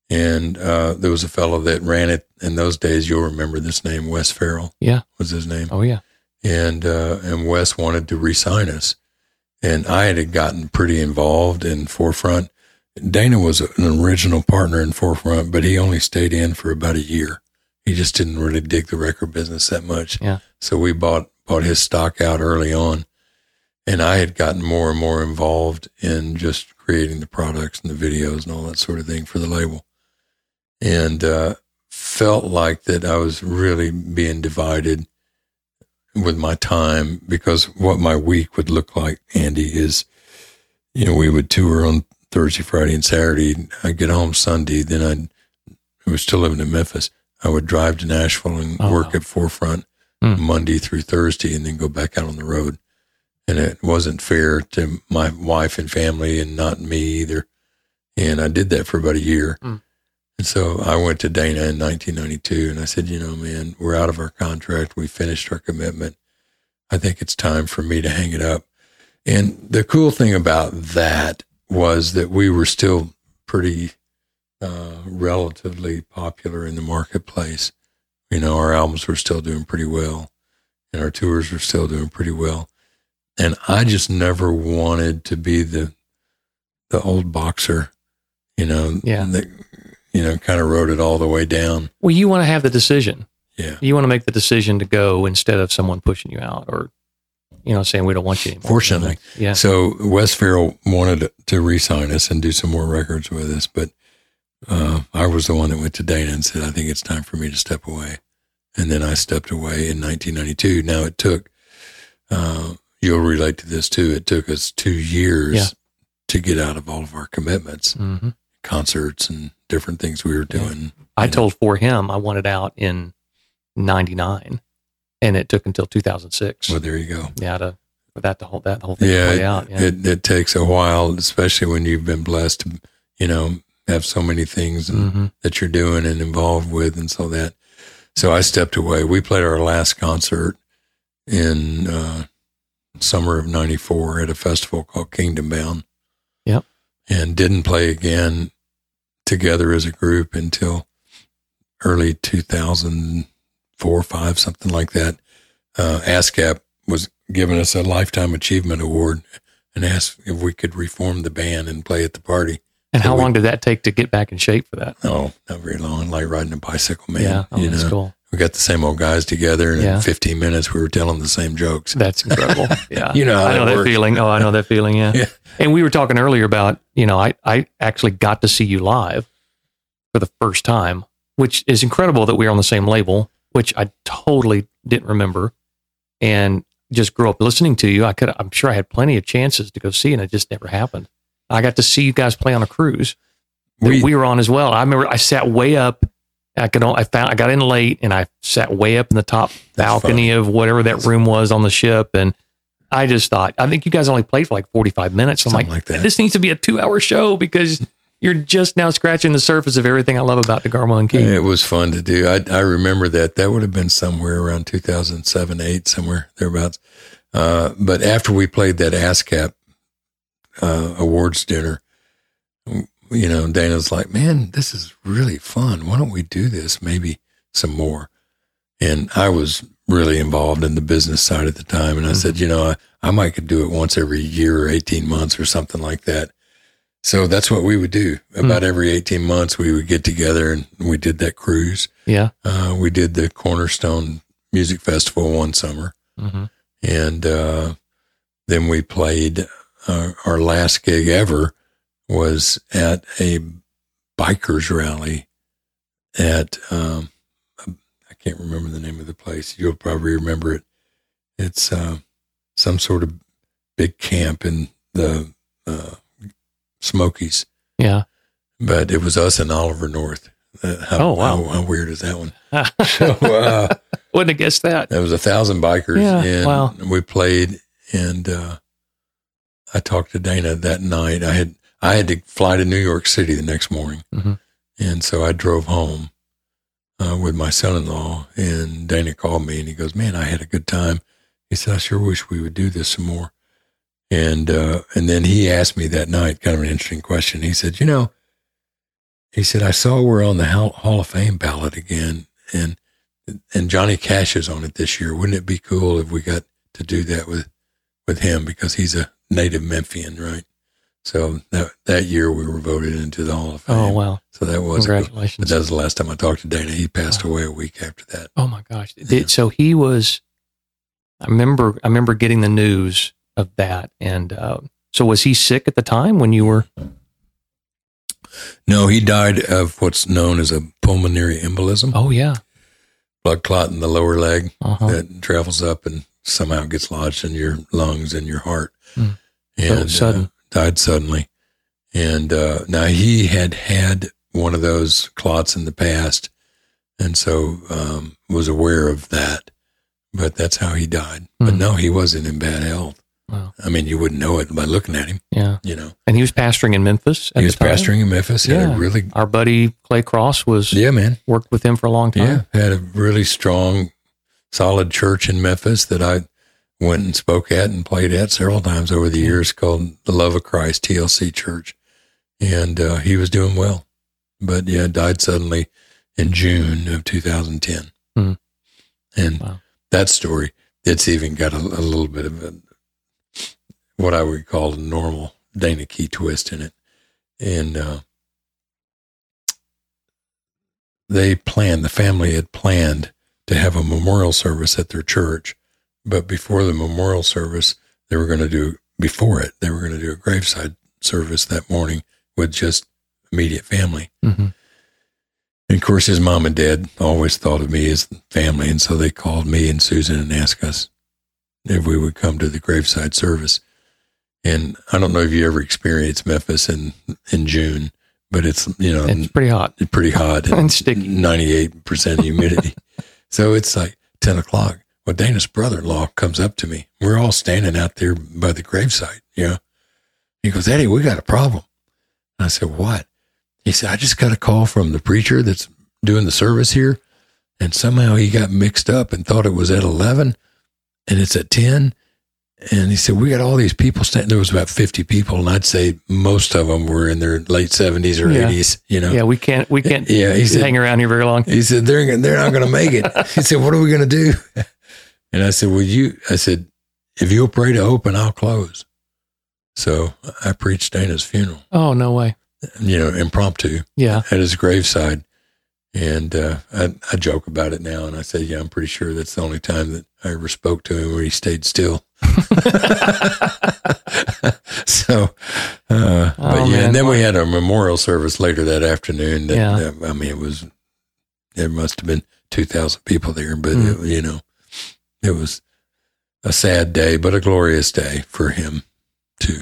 S2: and uh, there was a fellow that ran it in those days. You'll remember this name, Wes Farrell
S1: yeah.
S2: was his name.
S1: Oh yeah.
S2: And uh, and Wes wanted to re-sign us, and I had gotten pretty involved in ForeFront. Dana was an original partner in ForeFront, but he only stayed in for about a year. He just didn't really dig the record business that much.
S1: Yeah.
S2: So we bought bought his stock out early on, and I had gotten more and more involved in just creating the products and the videos and all that sort of thing for the label, and uh, felt like that I was really being divided with my time because what my week would look like, Andy, is you know we would tour on Thursday, Friday, and Saturday. I'd get home Sunday, then I'd I was still living in Memphis. I would drive to Nashville and
S1: Oh,
S2: work
S1: wow.
S2: at ForeFront
S1: Hmm.
S2: Monday through Thursday, and then go back out on the road. And it wasn't fair to my wife and family, and not me either. And I did that for about a year.
S1: Hmm.
S2: And so I went to Dana in 1992, and I said, you know, man, we're out of our contract. We finished our commitment. I think it's time for me to hang it up. And the cool thing about that was that we were still pretty uh, relatively popular in the marketplace. You know, our albums were still doing pretty well, and our tours were still doing pretty well. And I just never wanted to be the the old boxer, you know,
S1: Yeah.
S2: that you know kind of wrote it all the way down.
S1: Well, you want to have the decision.
S2: Yeah.
S1: You want to make the decision to go instead of someone pushing you out or you know saying we don't want you anymore.
S2: Fortunately.
S1: Yeah.
S2: So Wes Farrell wanted to re-sign us and do some more records with us, but uh, I was the one that went to Dana and said, "I think it's time for me to step away." And then I stepped away in 1992. Now it took, uh, you'll relate to this too. It took us two years
S1: Yeah.
S2: to get out of all of our commitments,
S1: hmm
S2: concerts, and different things we were doing.
S1: I told 4HIM I wanted out in '99, and it took until 2006.
S2: Well, there you go.
S1: yeah, to for that to hold that whole thing
S2: Yeah, it,
S1: out. Yeah.
S2: it it takes a while, especially when you've been blessed to, you know, have so many things and
S1: hmm
S2: that you're doing and involved with, and so that. So I stepped away. We played our last concert in uh, summer of '94 at a festival called Kingdom Bound.
S1: Yep.
S2: And didn't play again together as a group until early 2004, five, something like that. Uh, ASCAP was giving us a lifetime achievement award and asked if we could reform the band and play at the party.
S1: And how
S2: we-
S1: long did that take to get back in shape for that?
S2: Oh, not very long. Like riding a bicycle, man.
S1: yeah, oh,
S2: you
S1: that's
S2: know,
S1: cool.
S2: We got the same old guys together, and
S1: Yeah.
S2: in 15 minutes we were telling the same jokes.
S1: That's incredible. <laughs> Yeah,
S2: You know how
S1: I know
S2: that
S1: that feeling. Oh, I know that feeling. Yeah. <laughs>
S2: Yeah.
S1: And we were talking earlier about you know I I actually got to see you live for the first time, which is incredible that we are on the same label, which I totally didn't remember, and just grew up listening to you. I could I'm sure I had plenty of chances to go see, and it just never happened. I got to see you guys play on a cruise that
S2: We-
S1: we, were on as well. I remember I sat way up. I could. I found. I got in late, and I sat way up in the top balcony of whatever that room was on the ship, and I just thought. I think you guys only played for like forty five minutes. I'm
S2: Something
S1: like, this needs to be a two hour show because you're just now scratching the surface of everything I love about DeGarmo and Key.
S2: It was fun to do. I, I remember that. That would have been somewhere around 2007, 8, somewhere thereabouts. Uh, but after we played that ASCAP uh, awards dinner, you know, Dana's like, man, this is really fun. Why don't we do this? Maybe some more. And I was really involved in the business side at the time. And I said, you know, I, I might could do it once every year or 18 months or something like that. So that's what we would do. About every 18 months, we would get together and we did that cruise.
S1: Yeah.
S2: Uh, we did the Cornerstone Music Festival one summer.
S1: hmm
S2: And uh, then we played uh, our last gig ever was at a bikers rally at um, I can't remember the name of the place. You'll probably remember it. It's uh, some sort of big camp in the uh, Smokies,
S1: Yeah.
S2: but it was us and Oliver North. Uh, how,
S1: Oh, wow.
S2: How, how weird is that one? <laughs> So, uh, <laughs>
S1: Wouldn't have guessed that.
S2: There was a thousand bikers,
S1: Yeah,
S2: and
S1: wow.
S2: we played. And uh, I talked to Dana that night. I had I had to fly to New York City the next morning,
S1: Mhm.
S2: and so I drove home uh, with my son-in-law. And Dana called me, and he goes, "Man, I had a good time." He said, "I sure wish we would do this some more." And uh, and then he asked me that night, kind of an interesting question. He said, "You know," he said, "I saw we're on the Hall Hall of Fame ballot again, and." and Johnny Cash is on it this year. Wouldn't it be cool if we got to do that with with him because he's a native Memphian, right? So that that year we were voted into the Hall of Fame.
S1: Oh, wow.
S2: So that was.
S1: Congratulations.
S2: That was the last time I talked to Dana. He passed away a week after that.
S1: Oh my gosh! Did, so he was. I remember. I remember getting the news of that, and uh, so was he sick at the time when you were?
S2: No, he died of what's known as a pulmonary embolism,
S1: Oh yeah.
S2: blood clot in the lower leg
S1: Uh-huh.
S2: that travels up and somehow gets lodged in your lungs and your heart.
S1: Hmm. So
S2: And
S1: sudden.
S2: Uh, died suddenly. And uh, now he had had one of those clots in the past, and so um, was aware of that. But that's how he died. But
S1: Hmm.
S2: no, he wasn't in bad health.
S1: Wow.
S2: I mean, you wouldn't know it by looking at him.
S1: Yeah.
S2: You know,
S1: And he was pastoring in Memphis. At
S2: he was
S1: time?
S2: pastoring in Memphis. Had
S1: Yeah.
S2: a really,
S1: Our buddy Clay Crosse was
S2: yeah, man,
S1: worked with him for a long time.
S2: yeah, had a really strong, solid church in Memphis that I went and spoke at and played at several times over the years called the Love of Christ TLC Church. And uh, he was doing well. But yeah, died suddenly in June of 2010.
S1: Hmm.
S2: And
S1: Wow.
S2: that story, it's even got a, a little bit of a, what I would call a normal Dana Key twist in it. And uh, they planned, the family had planned to have a memorial service at their church. But before the memorial service, they were going to do, before it, they were going to do a graveside service that morning with just immediate family.
S1: hmm
S2: And of course, his mom and dad always thought of me as family. And so they called me and Susan and asked us if we would come to the graveside service. And I don't know if you ever experienced Memphis in, in June, but it's, you know,
S1: It's pretty hot.
S2: It's pretty hot <laughs>
S1: And sticky.
S2: 98% humidity. <laughs> so it's like 10 o'clock. Well, Dana's brother in law comes up to me. We're all standing out there by the gravesite, you know. He goes, Eddie, we got a problem. And I said, What? He said, I just got a call from the preacher that's doing the service here. And somehow he got mixed up and thought it was at 11 and it's at 10. And he said, We got all these people standing. There was about 50 people. And I'd say most of them were in their late 70s or
S1: Yeah.
S2: 80s, you know.
S1: Yeah, we can't. We can't.
S2: Yeah, he said-
S1: hang around here very long.
S2: He said, they're, they're not going to make it. <laughs> he said, what are we going to do? And I said, well, you, I said, if you'll pray to open, I'll close. So I preached Dana's funeral,
S1: Oh no way.
S2: you know, impromptu
S1: Yeah.
S2: at his graveside. And uh, I, I joke about it now. And I say, yeah, I'm pretty sure that's the only time that I ever spoke to him where he stayed still. <laughs> so, uh, but
S1: Oh,
S2: yeah,
S1: man.
S2: and then we had a memorial service later that afternoon. That,
S1: Yeah.
S2: that- I mean, it was, there must have been 2,000 people there, but,
S1: Mm.
S2: it, you know, it was a sad day, but a glorious day for him too.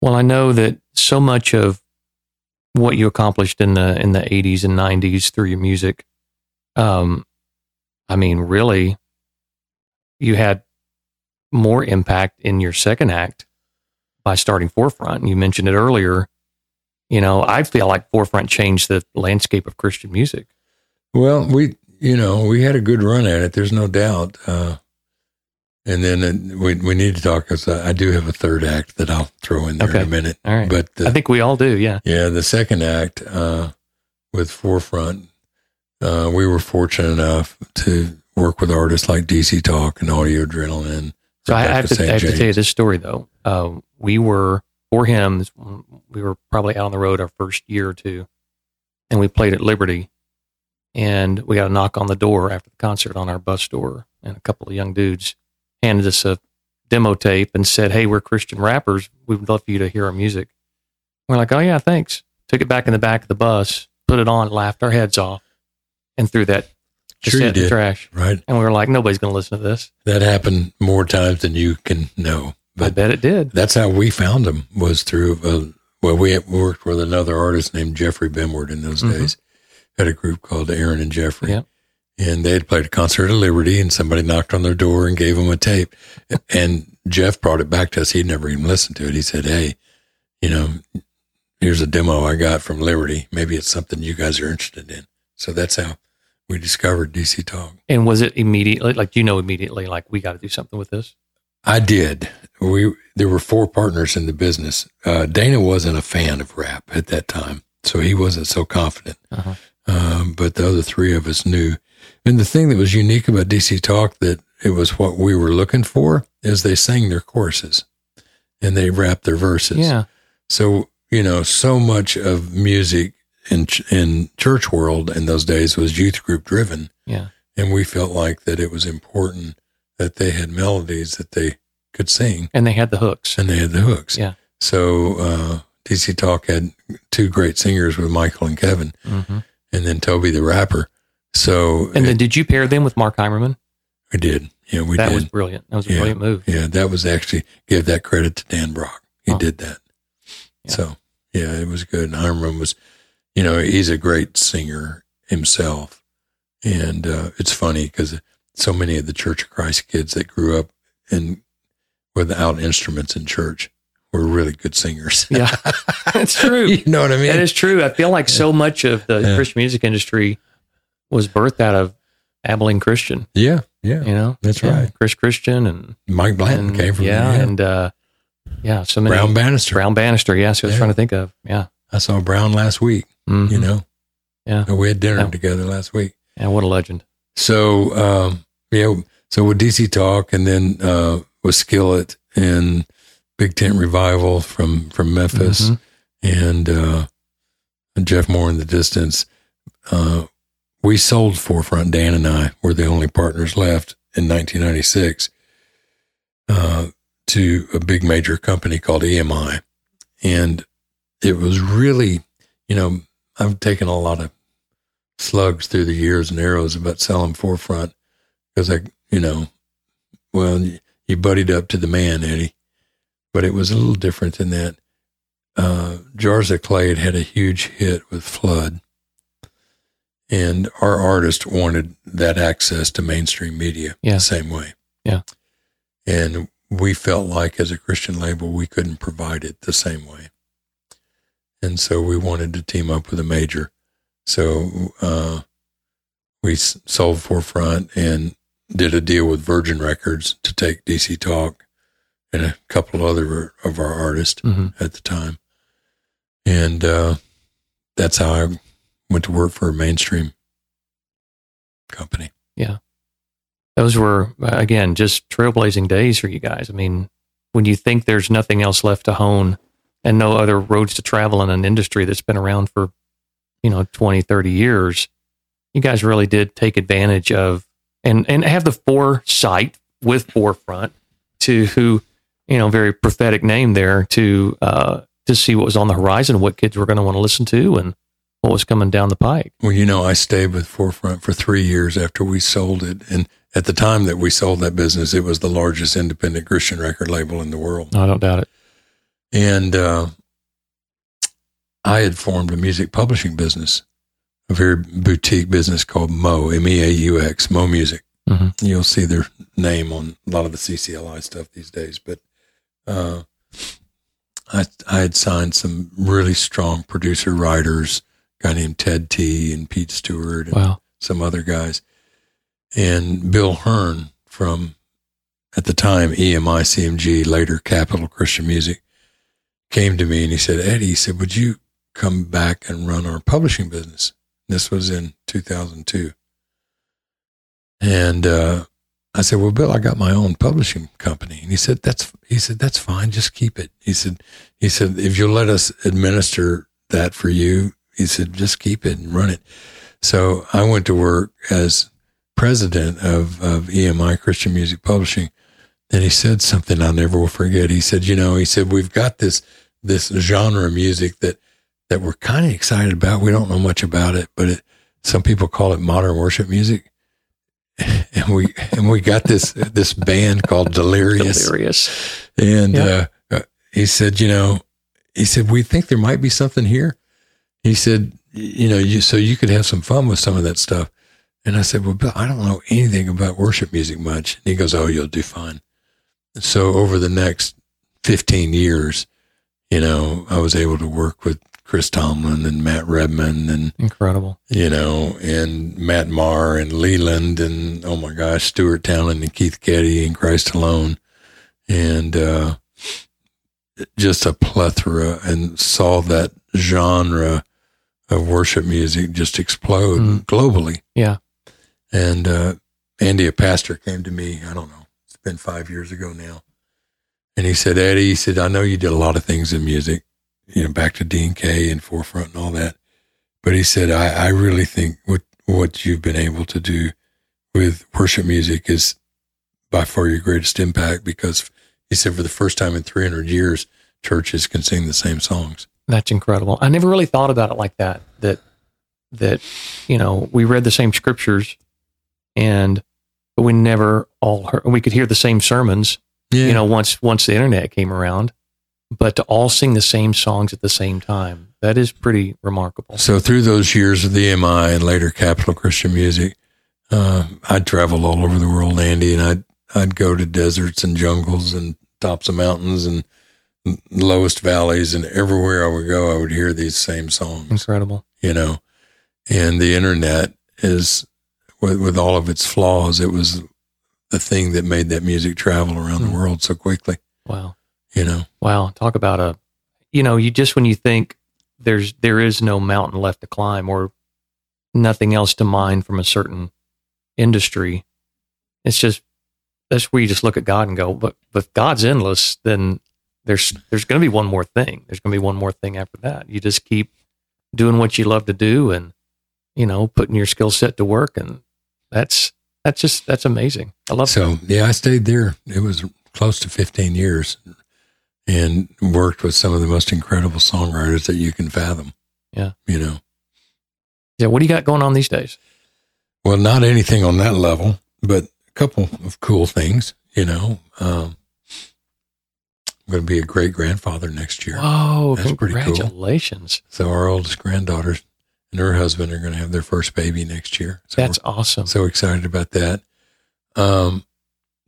S1: Well, I know that so much of what you accomplished in the in the eighties and nineties through your music, um, I mean, really, you had more impact in your second act by starting ForeFront. You mentioned it earlier. You know, I feel like ForeFront changed the landscape of Christian music.
S2: Well, we, you know, we had a good run at it. There's no doubt. Uh, and then uh, we we need to talk because I, I do have a third act that I'll throw in there in a minute.
S1: All right.
S2: But the,
S1: I think we all do. Yeah.
S2: yeah, the second act uh, with ForeFront, uh, we were fortunate enough to work with artists like DC Talk and Audio Adrenaline.
S1: So I, have to. I have to tell you this story though. Uh, we were 4HIM. We were probably out on the road our first year or two, and we played at Liberty, and we got a knock on the door after the concert on our bus door, and a couple of young dudes handed us a demo tape and said, "Hey, we're Christian rappers. We would love for you to hear our music." We're like, "Oh yeah, thanks." Took it back in the back of the bus, put it on, laughed our heads off, and threw that
S2: Sure you did.
S1: trash.
S2: right?
S1: And we were like, nobody's going to listen to this.
S2: That happened more times than you can know. But I
S1: bet it did.
S2: that's how we found them was through, uh, well, we worked with another artist named Jeoffrey Benward in those
S1: Mhm.
S2: days. Had a group called Aaron and
S1: Jeoffrey.
S2: And they had played a concert at Liberty and somebody knocked on their door and gave them a tape. And Jeff brought it back to us. He'd never even listened to it. He said, Hey, you know, here's a demo I got from Liberty. Maybe it's something you guys are interested in. So that's how we discovered DC Talk.
S1: And was it immediately, like, you know, immediately, like, we got to do something with this?
S2: I did. We there were four partners in the business. Uh, Dana wasn't a fan of rap at that time, so he wasn't so confident.
S1: Uh-huh.
S2: Um, but the other three of us knew. And the thing that was unique about DC Talk that it was what we were looking for is they sang their choruses and they rapped their verses.
S1: Yeah.
S2: So you know, so much of music in in church world in those days was youth group driven,
S1: Yeah.
S2: and we felt like that it was important that they had melodies that they could sing
S1: And they had the hooks.
S2: and they had the hooks.
S1: Yeah.
S2: So uh, DC Talk had two great singers with Michael and Kevin,
S1: hmm
S2: and then Toby the rapper. So
S1: And then
S2: it-
S1: did you pair them with Mark Heimermann?
S2: we did, yeah, we did.
S1: that
S2: did.
S1: was brilliant. That was a
S2: Yeah.
S1: brilliant move.
S2: yeah, that was actually give that credit to Dan Brock. He
S1: Oh.
S2: did that.
S1: Yeah.
S2: So yeah, it was good. And Hiram was, you know, he's a great singer himself, and uh, it's funny because so many of the Church of Christ kids that grew up in without instruments in church were really good singers.
S1: Yeah. <laughs> That's true.
S2: you know what I mean?
S1: That is true. I feel like so much of the
S2: Yeah.
S1: Christian music industry was birthed out of Abilene Christian,
S2: yeah, yeah.
S1: you know?
S2: That's
S1: Yeah,
S2: right.
S1: Chris Christian and,
S2: Mike Blanton
S1: and-
S2: came from
S1: yeah,
S2: there.
S1: and uh, yeah, so many
S2: Brown Bannister.
S1: Brown Bannister. Yes, I was
S2: Yeah.
S1: trying to think of. Yeah,
S2: I saw Brown last week.
S1: Mhm.
S2: You know,
S1: Yeah.
S2: we had dinner
S1: Yeah.
S2: together last week.
S1: yeah, what a legend.
S2: So um, yeah, so with DC Talk, and then uh, with Skillet and Big Tent Revival from from Memphis,
S1: Mhm.
S2: and uh, and Jeff Moore in the distance. Uh, we sold ForeFront. Dan and I were the only partners left in 1996 uh, to a big major company called EMI, and it was really, you know, I've taken a lot of slugs through the years and arrows about selling ForeFront because I, you know, well, you buddied up to the man, Eddie, but it was a little different than that. Uh, Jars of Clay had had a huge hit with Flood, and our artist wanted that access to mainstream media
S1: Yeah.
S2: the same way.
S1: Yeah.
S2: And we felt like as a Christian label, we couldn't provide it the same way. And so we wanted to team up with a major. So uh, we s- sold ForeFront and did a deal with Virgin Records to take DC Talk and a couple other of our artists
S1: Mhm.
S2: at the time. And uh, that's how I went to work for a mainstream company. Yeah.
S1: Those were, again, just trailblazing days for you guys. I mean, when you think there's nothing else left to hone and no other roads to travel in an industry that's been around for, you know, 20, 30 years, you guys really did take advantage of and, and have the foresight with ForeFront to who, you know, very prophetic name there to, uh, to see what was on the horizon, what kids were going to want to listen to and what was coming down the pike.
S2: Well, you know, I stayed with ForeFront for three years after we sold it. And at the time that we sold that business, it was the largest independent Christian record label in the world.
S1: I don't doubt it.
S2: And uh, I had formed a music publishing business, a very boutique business called Meaux, M E A U X, Meaux Music.
S1: Mhm.
S2: You'll see their name on a lot of the CCLI stuff these days. But uh, I, I had signed some really strong producer writers, a guy named Ted T and Pete Stewart and
S1: Wow.
S2: some other guys. And Bill Hearn from, at the time, EMI CMG, later Capitol Christian Music, came to me and he said, Eddie, he said, would you come back and run our publishing business? This was in 2002. And uh, I said, well, Bill, I got my own publishing company. And he said, that's, he said, that's fine. Just keep it. He said, he said, if you'll let us administer that for you, he said, just keep it and run it. So I went to work as president of, of EMI Christian Music Publishing. And he said something I'll never will forget. He said, you know, he said, we've got this, this genre of music that, that we're kind of excited about. We don't know much about it, but it, some people call it modern worship music. <laughs> and we and we got this this band called Delirious,
S1: Delirious.
S2: and
S1: Yeah.
S2: uh, uh, he said, you know, he said we think there might be something here. He said, you know, you so you could have some fun with some of that stuff. And I said, well, Bill, I don't know anything about worship music much. And he goes, oh, you'll do fine. So over the next 15 years, you know, I was able to work with Chris Tomlin and Matt Redman and
S1: Incredible.
S2: you know, and Matt Maher and Leeland and oh my gosh, Stuart Townend and Keith Getty and Christ Alone, and uh, just a plethora, and saw that genre of worship music just explode
S1: Mm.
S2: globally.
S1: Yeah.
S2: And uh, Andy, a pastor, came to me. I don't know. It's been five years ago now, and he said, Eddie, he said, I know you did a lot of things in music, you know, back to D and K and ForeFront and all that. But he said, I, I really think what what you've been able to do with worship music is by far your greatest impact because he said for the first time in 300 years, churches can sing the same songs.
S1: That's incredible. I never really thought about it like that. That that you know we read the same scriptures, and but we never all heard. We could hear the same sermons.
S2: Yeah.
S1: You know, once once the internet came around, but to all sing the same songs at the same time. That is pretty remarkable.
S2: So through those years of the EMI and later Capitol Christian Music, uh, I'd travel all over the world, Andy, and I'd I'd go to deserts and jungles and tops of mountains and lowest valleys, and everywhere I would go, I would hear these same songs.
S1: Incredible.
S2: You know, and the internet is with, with all of its flaws, it was the thing that made that music travel around
S1: Mm.
S2: the world so quickly.
S1: Wow.
S2: You know,
S1: Wow. Talk about a, you know, you just when you think there's there is no mountain left to climb or nothing else to mine from a certain industry, it's just that's where you just look at God and go, but but if God's endless, then there's there's going to be one more thing. There's going to be one more thing after that. You just keep doing what you love to do, and you know, putting your skill set to work, and that's that's just that's amazing. I love
S2: So yeah, I stayed there. It was close to 15 years and worked with some of the most incredible songwriters that you can fathom.
S1: Yeah.
S2: You know,
S1: Yeah, what do you got going on these days?
S2: well, not anything on that level, but a couple of cool things, you know. Um, I'm going to be a great grandfather next year.
S1: Oh,
S2: That's pretty cool.
S1: congratulations.
S2: So our oldest granddaughter and her husband are going to have their first baby next year. So
S1: That's awesome.
S2: so excited about that. Um,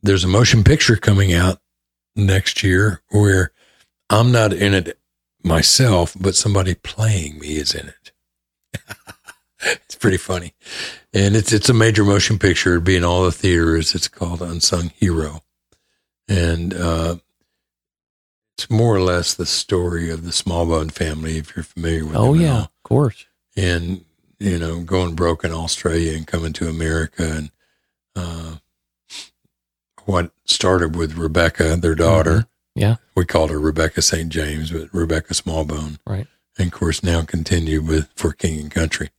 S2: there's a motion picture coming out next year where I'm not in it myself, but somebody playing me is in it. <laughs> it's pretty funny, and it's it's a major motion picture. It'll be in all the theaters. It's called Unsung Hero, and uh, it's more or less the story of the Smallbone family. If you're familiar with,
S1: Oh yeah, of course.
S2: and you know going broke in Australia and coming to America and uh, what started with Rebecca, their daughter.
S1: Mhm. Yeah.
S2: we called her Rebecca St. James, but Rebecca Smallbone,
S1: Right.
S2: and of course now continued with for King and Country,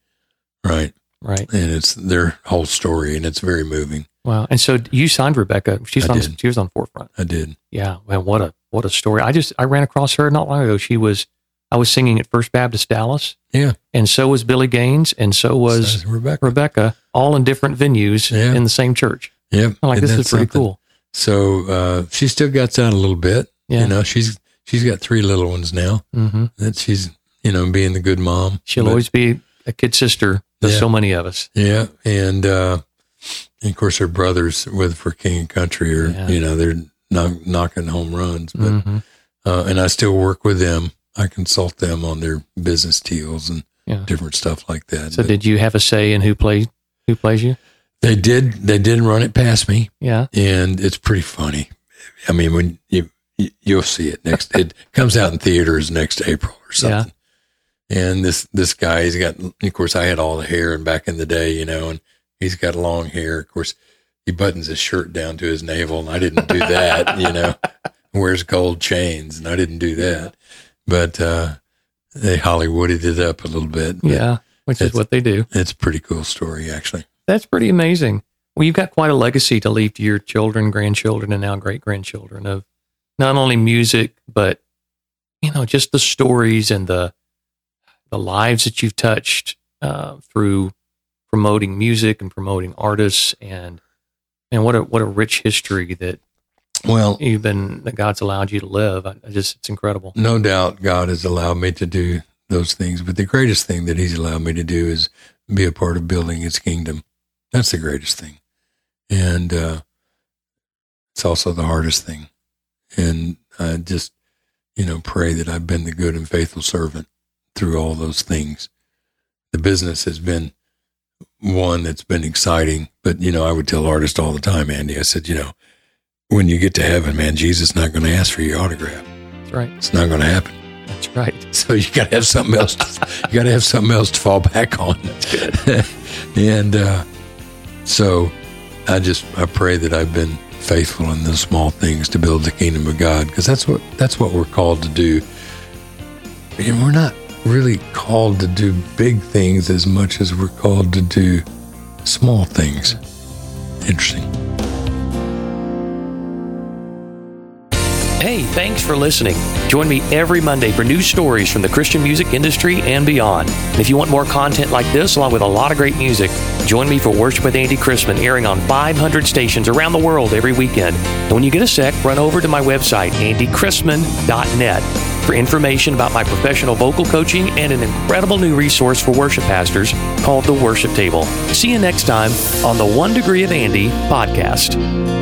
S2: right?
S1: Right.
S2: And it's their whole story, and it's very moving.
S1: Wow. And so you signed Rebecca. She's
S2: I
S1: on.
S2: did.
S1: She was on ForeFront.
S2: I did.
S1: Yeah. Man, what a what a story. I just I ran across her not long ago. She was I was singing at First Baptist Dallas,
S2: Yeah,
S1: and so was Billy Gaines, and so was
S2: So Rebecca.
S1: Rebecca, all in different venues
S2: Yeah.
S1: in the same church.
S2: Yep.
S1: I'm like,
S2: Isn't
S1: this is pretty
S2: something?
S1: cool.
S2: So uh, she still gets out a little bit.
S1: Yeah.
S2: You know, she's she's got three little ones now.
S1: hmm
S2: That she's you know being the good mom.
S1: She'll
S2: But-
S1: always be a kid sister to
S2: Yeah.
S1: so many of us.
S2: Yeah, and uh, and of course her brothers with for King and Country are
S1: Yeah.
S2: you know they're knock, knocking home runs, but
S1: Mhm.
S2: uh, and I still work with them. I consult them on their business deals and
S1: Yeah.
S2: different stuff like that.
S1: So
S2: But
S1: did you have a say in who plays who plays you?
S2: They did they didn't run it past me,
S1: Yeah.
S2: and it's pretty funny. I mean, when you you- you'll see it next, it <laughs> comes out in theaters next April or
S1: Yeah.
S2: something. And this this guy, he's got. Of course, I had all the hair, and back in the day, you know, and he's got long hair. Of course, he buttons his shirt down to his navel, and I didn't do that. <laughs> you know, wears gold chains, and I didn't do that. But uh, they Hollywooded it up a little bit.
S1: Yeah. Which is what they do.
S2: it's a pretty cool story, actually.
S1: That's pretty amazing. Well, you've got quite a legacy to leave to your children, grandchildren, and now great grandchildren of not only music, but you know, just the stories and the the lives that you've touched uh, through promoting music and promoting artists and and what a what a rich history that
S2: Well,
S1: you've been that God's allowed you to live. I, I just it's incredible.
S2: no doubt God has allowed me to do those things, but the greatest thing that He's allowed me to do is be a part of building His kingdom. That's the greatest thing. And uh, it's also the hardest thing. And I just, you know, pray that I've been the good and faithful servant through all those things. The business has been one that's been exciting, but, you know, I would tell artists all the time, Andy, I said, you know, when you get to heaven, man, Jesus is not going to ask for your autograph.
S1: That's right.
S2: It's not going to happen.
S1: That's right. <laughs>
S2: So you got to have something else. To, you got to have something else to fall back on. <laughs> and uh, so I just I pray that I've been faithful in the small things to build the kingdom of God because that's what that's what we're called to do. And we're not really called to do big things as much as we're called to do small things. Interesting.
S1: Hey, thanks for listening. Join me every Monday for new stories from the Christian music industry and beyond. And if you want more content like this, along with a lot of great music, join me for Worship with Andy Chrisman, airing on 500 stations around the world every weekend. And when you get a sec, run over to my website, andychrisman.net, for information about my professional vocal coaching and an incredible new resource for worship pastors called The Worship Table. See you next time on the One Degree of Andy podcast.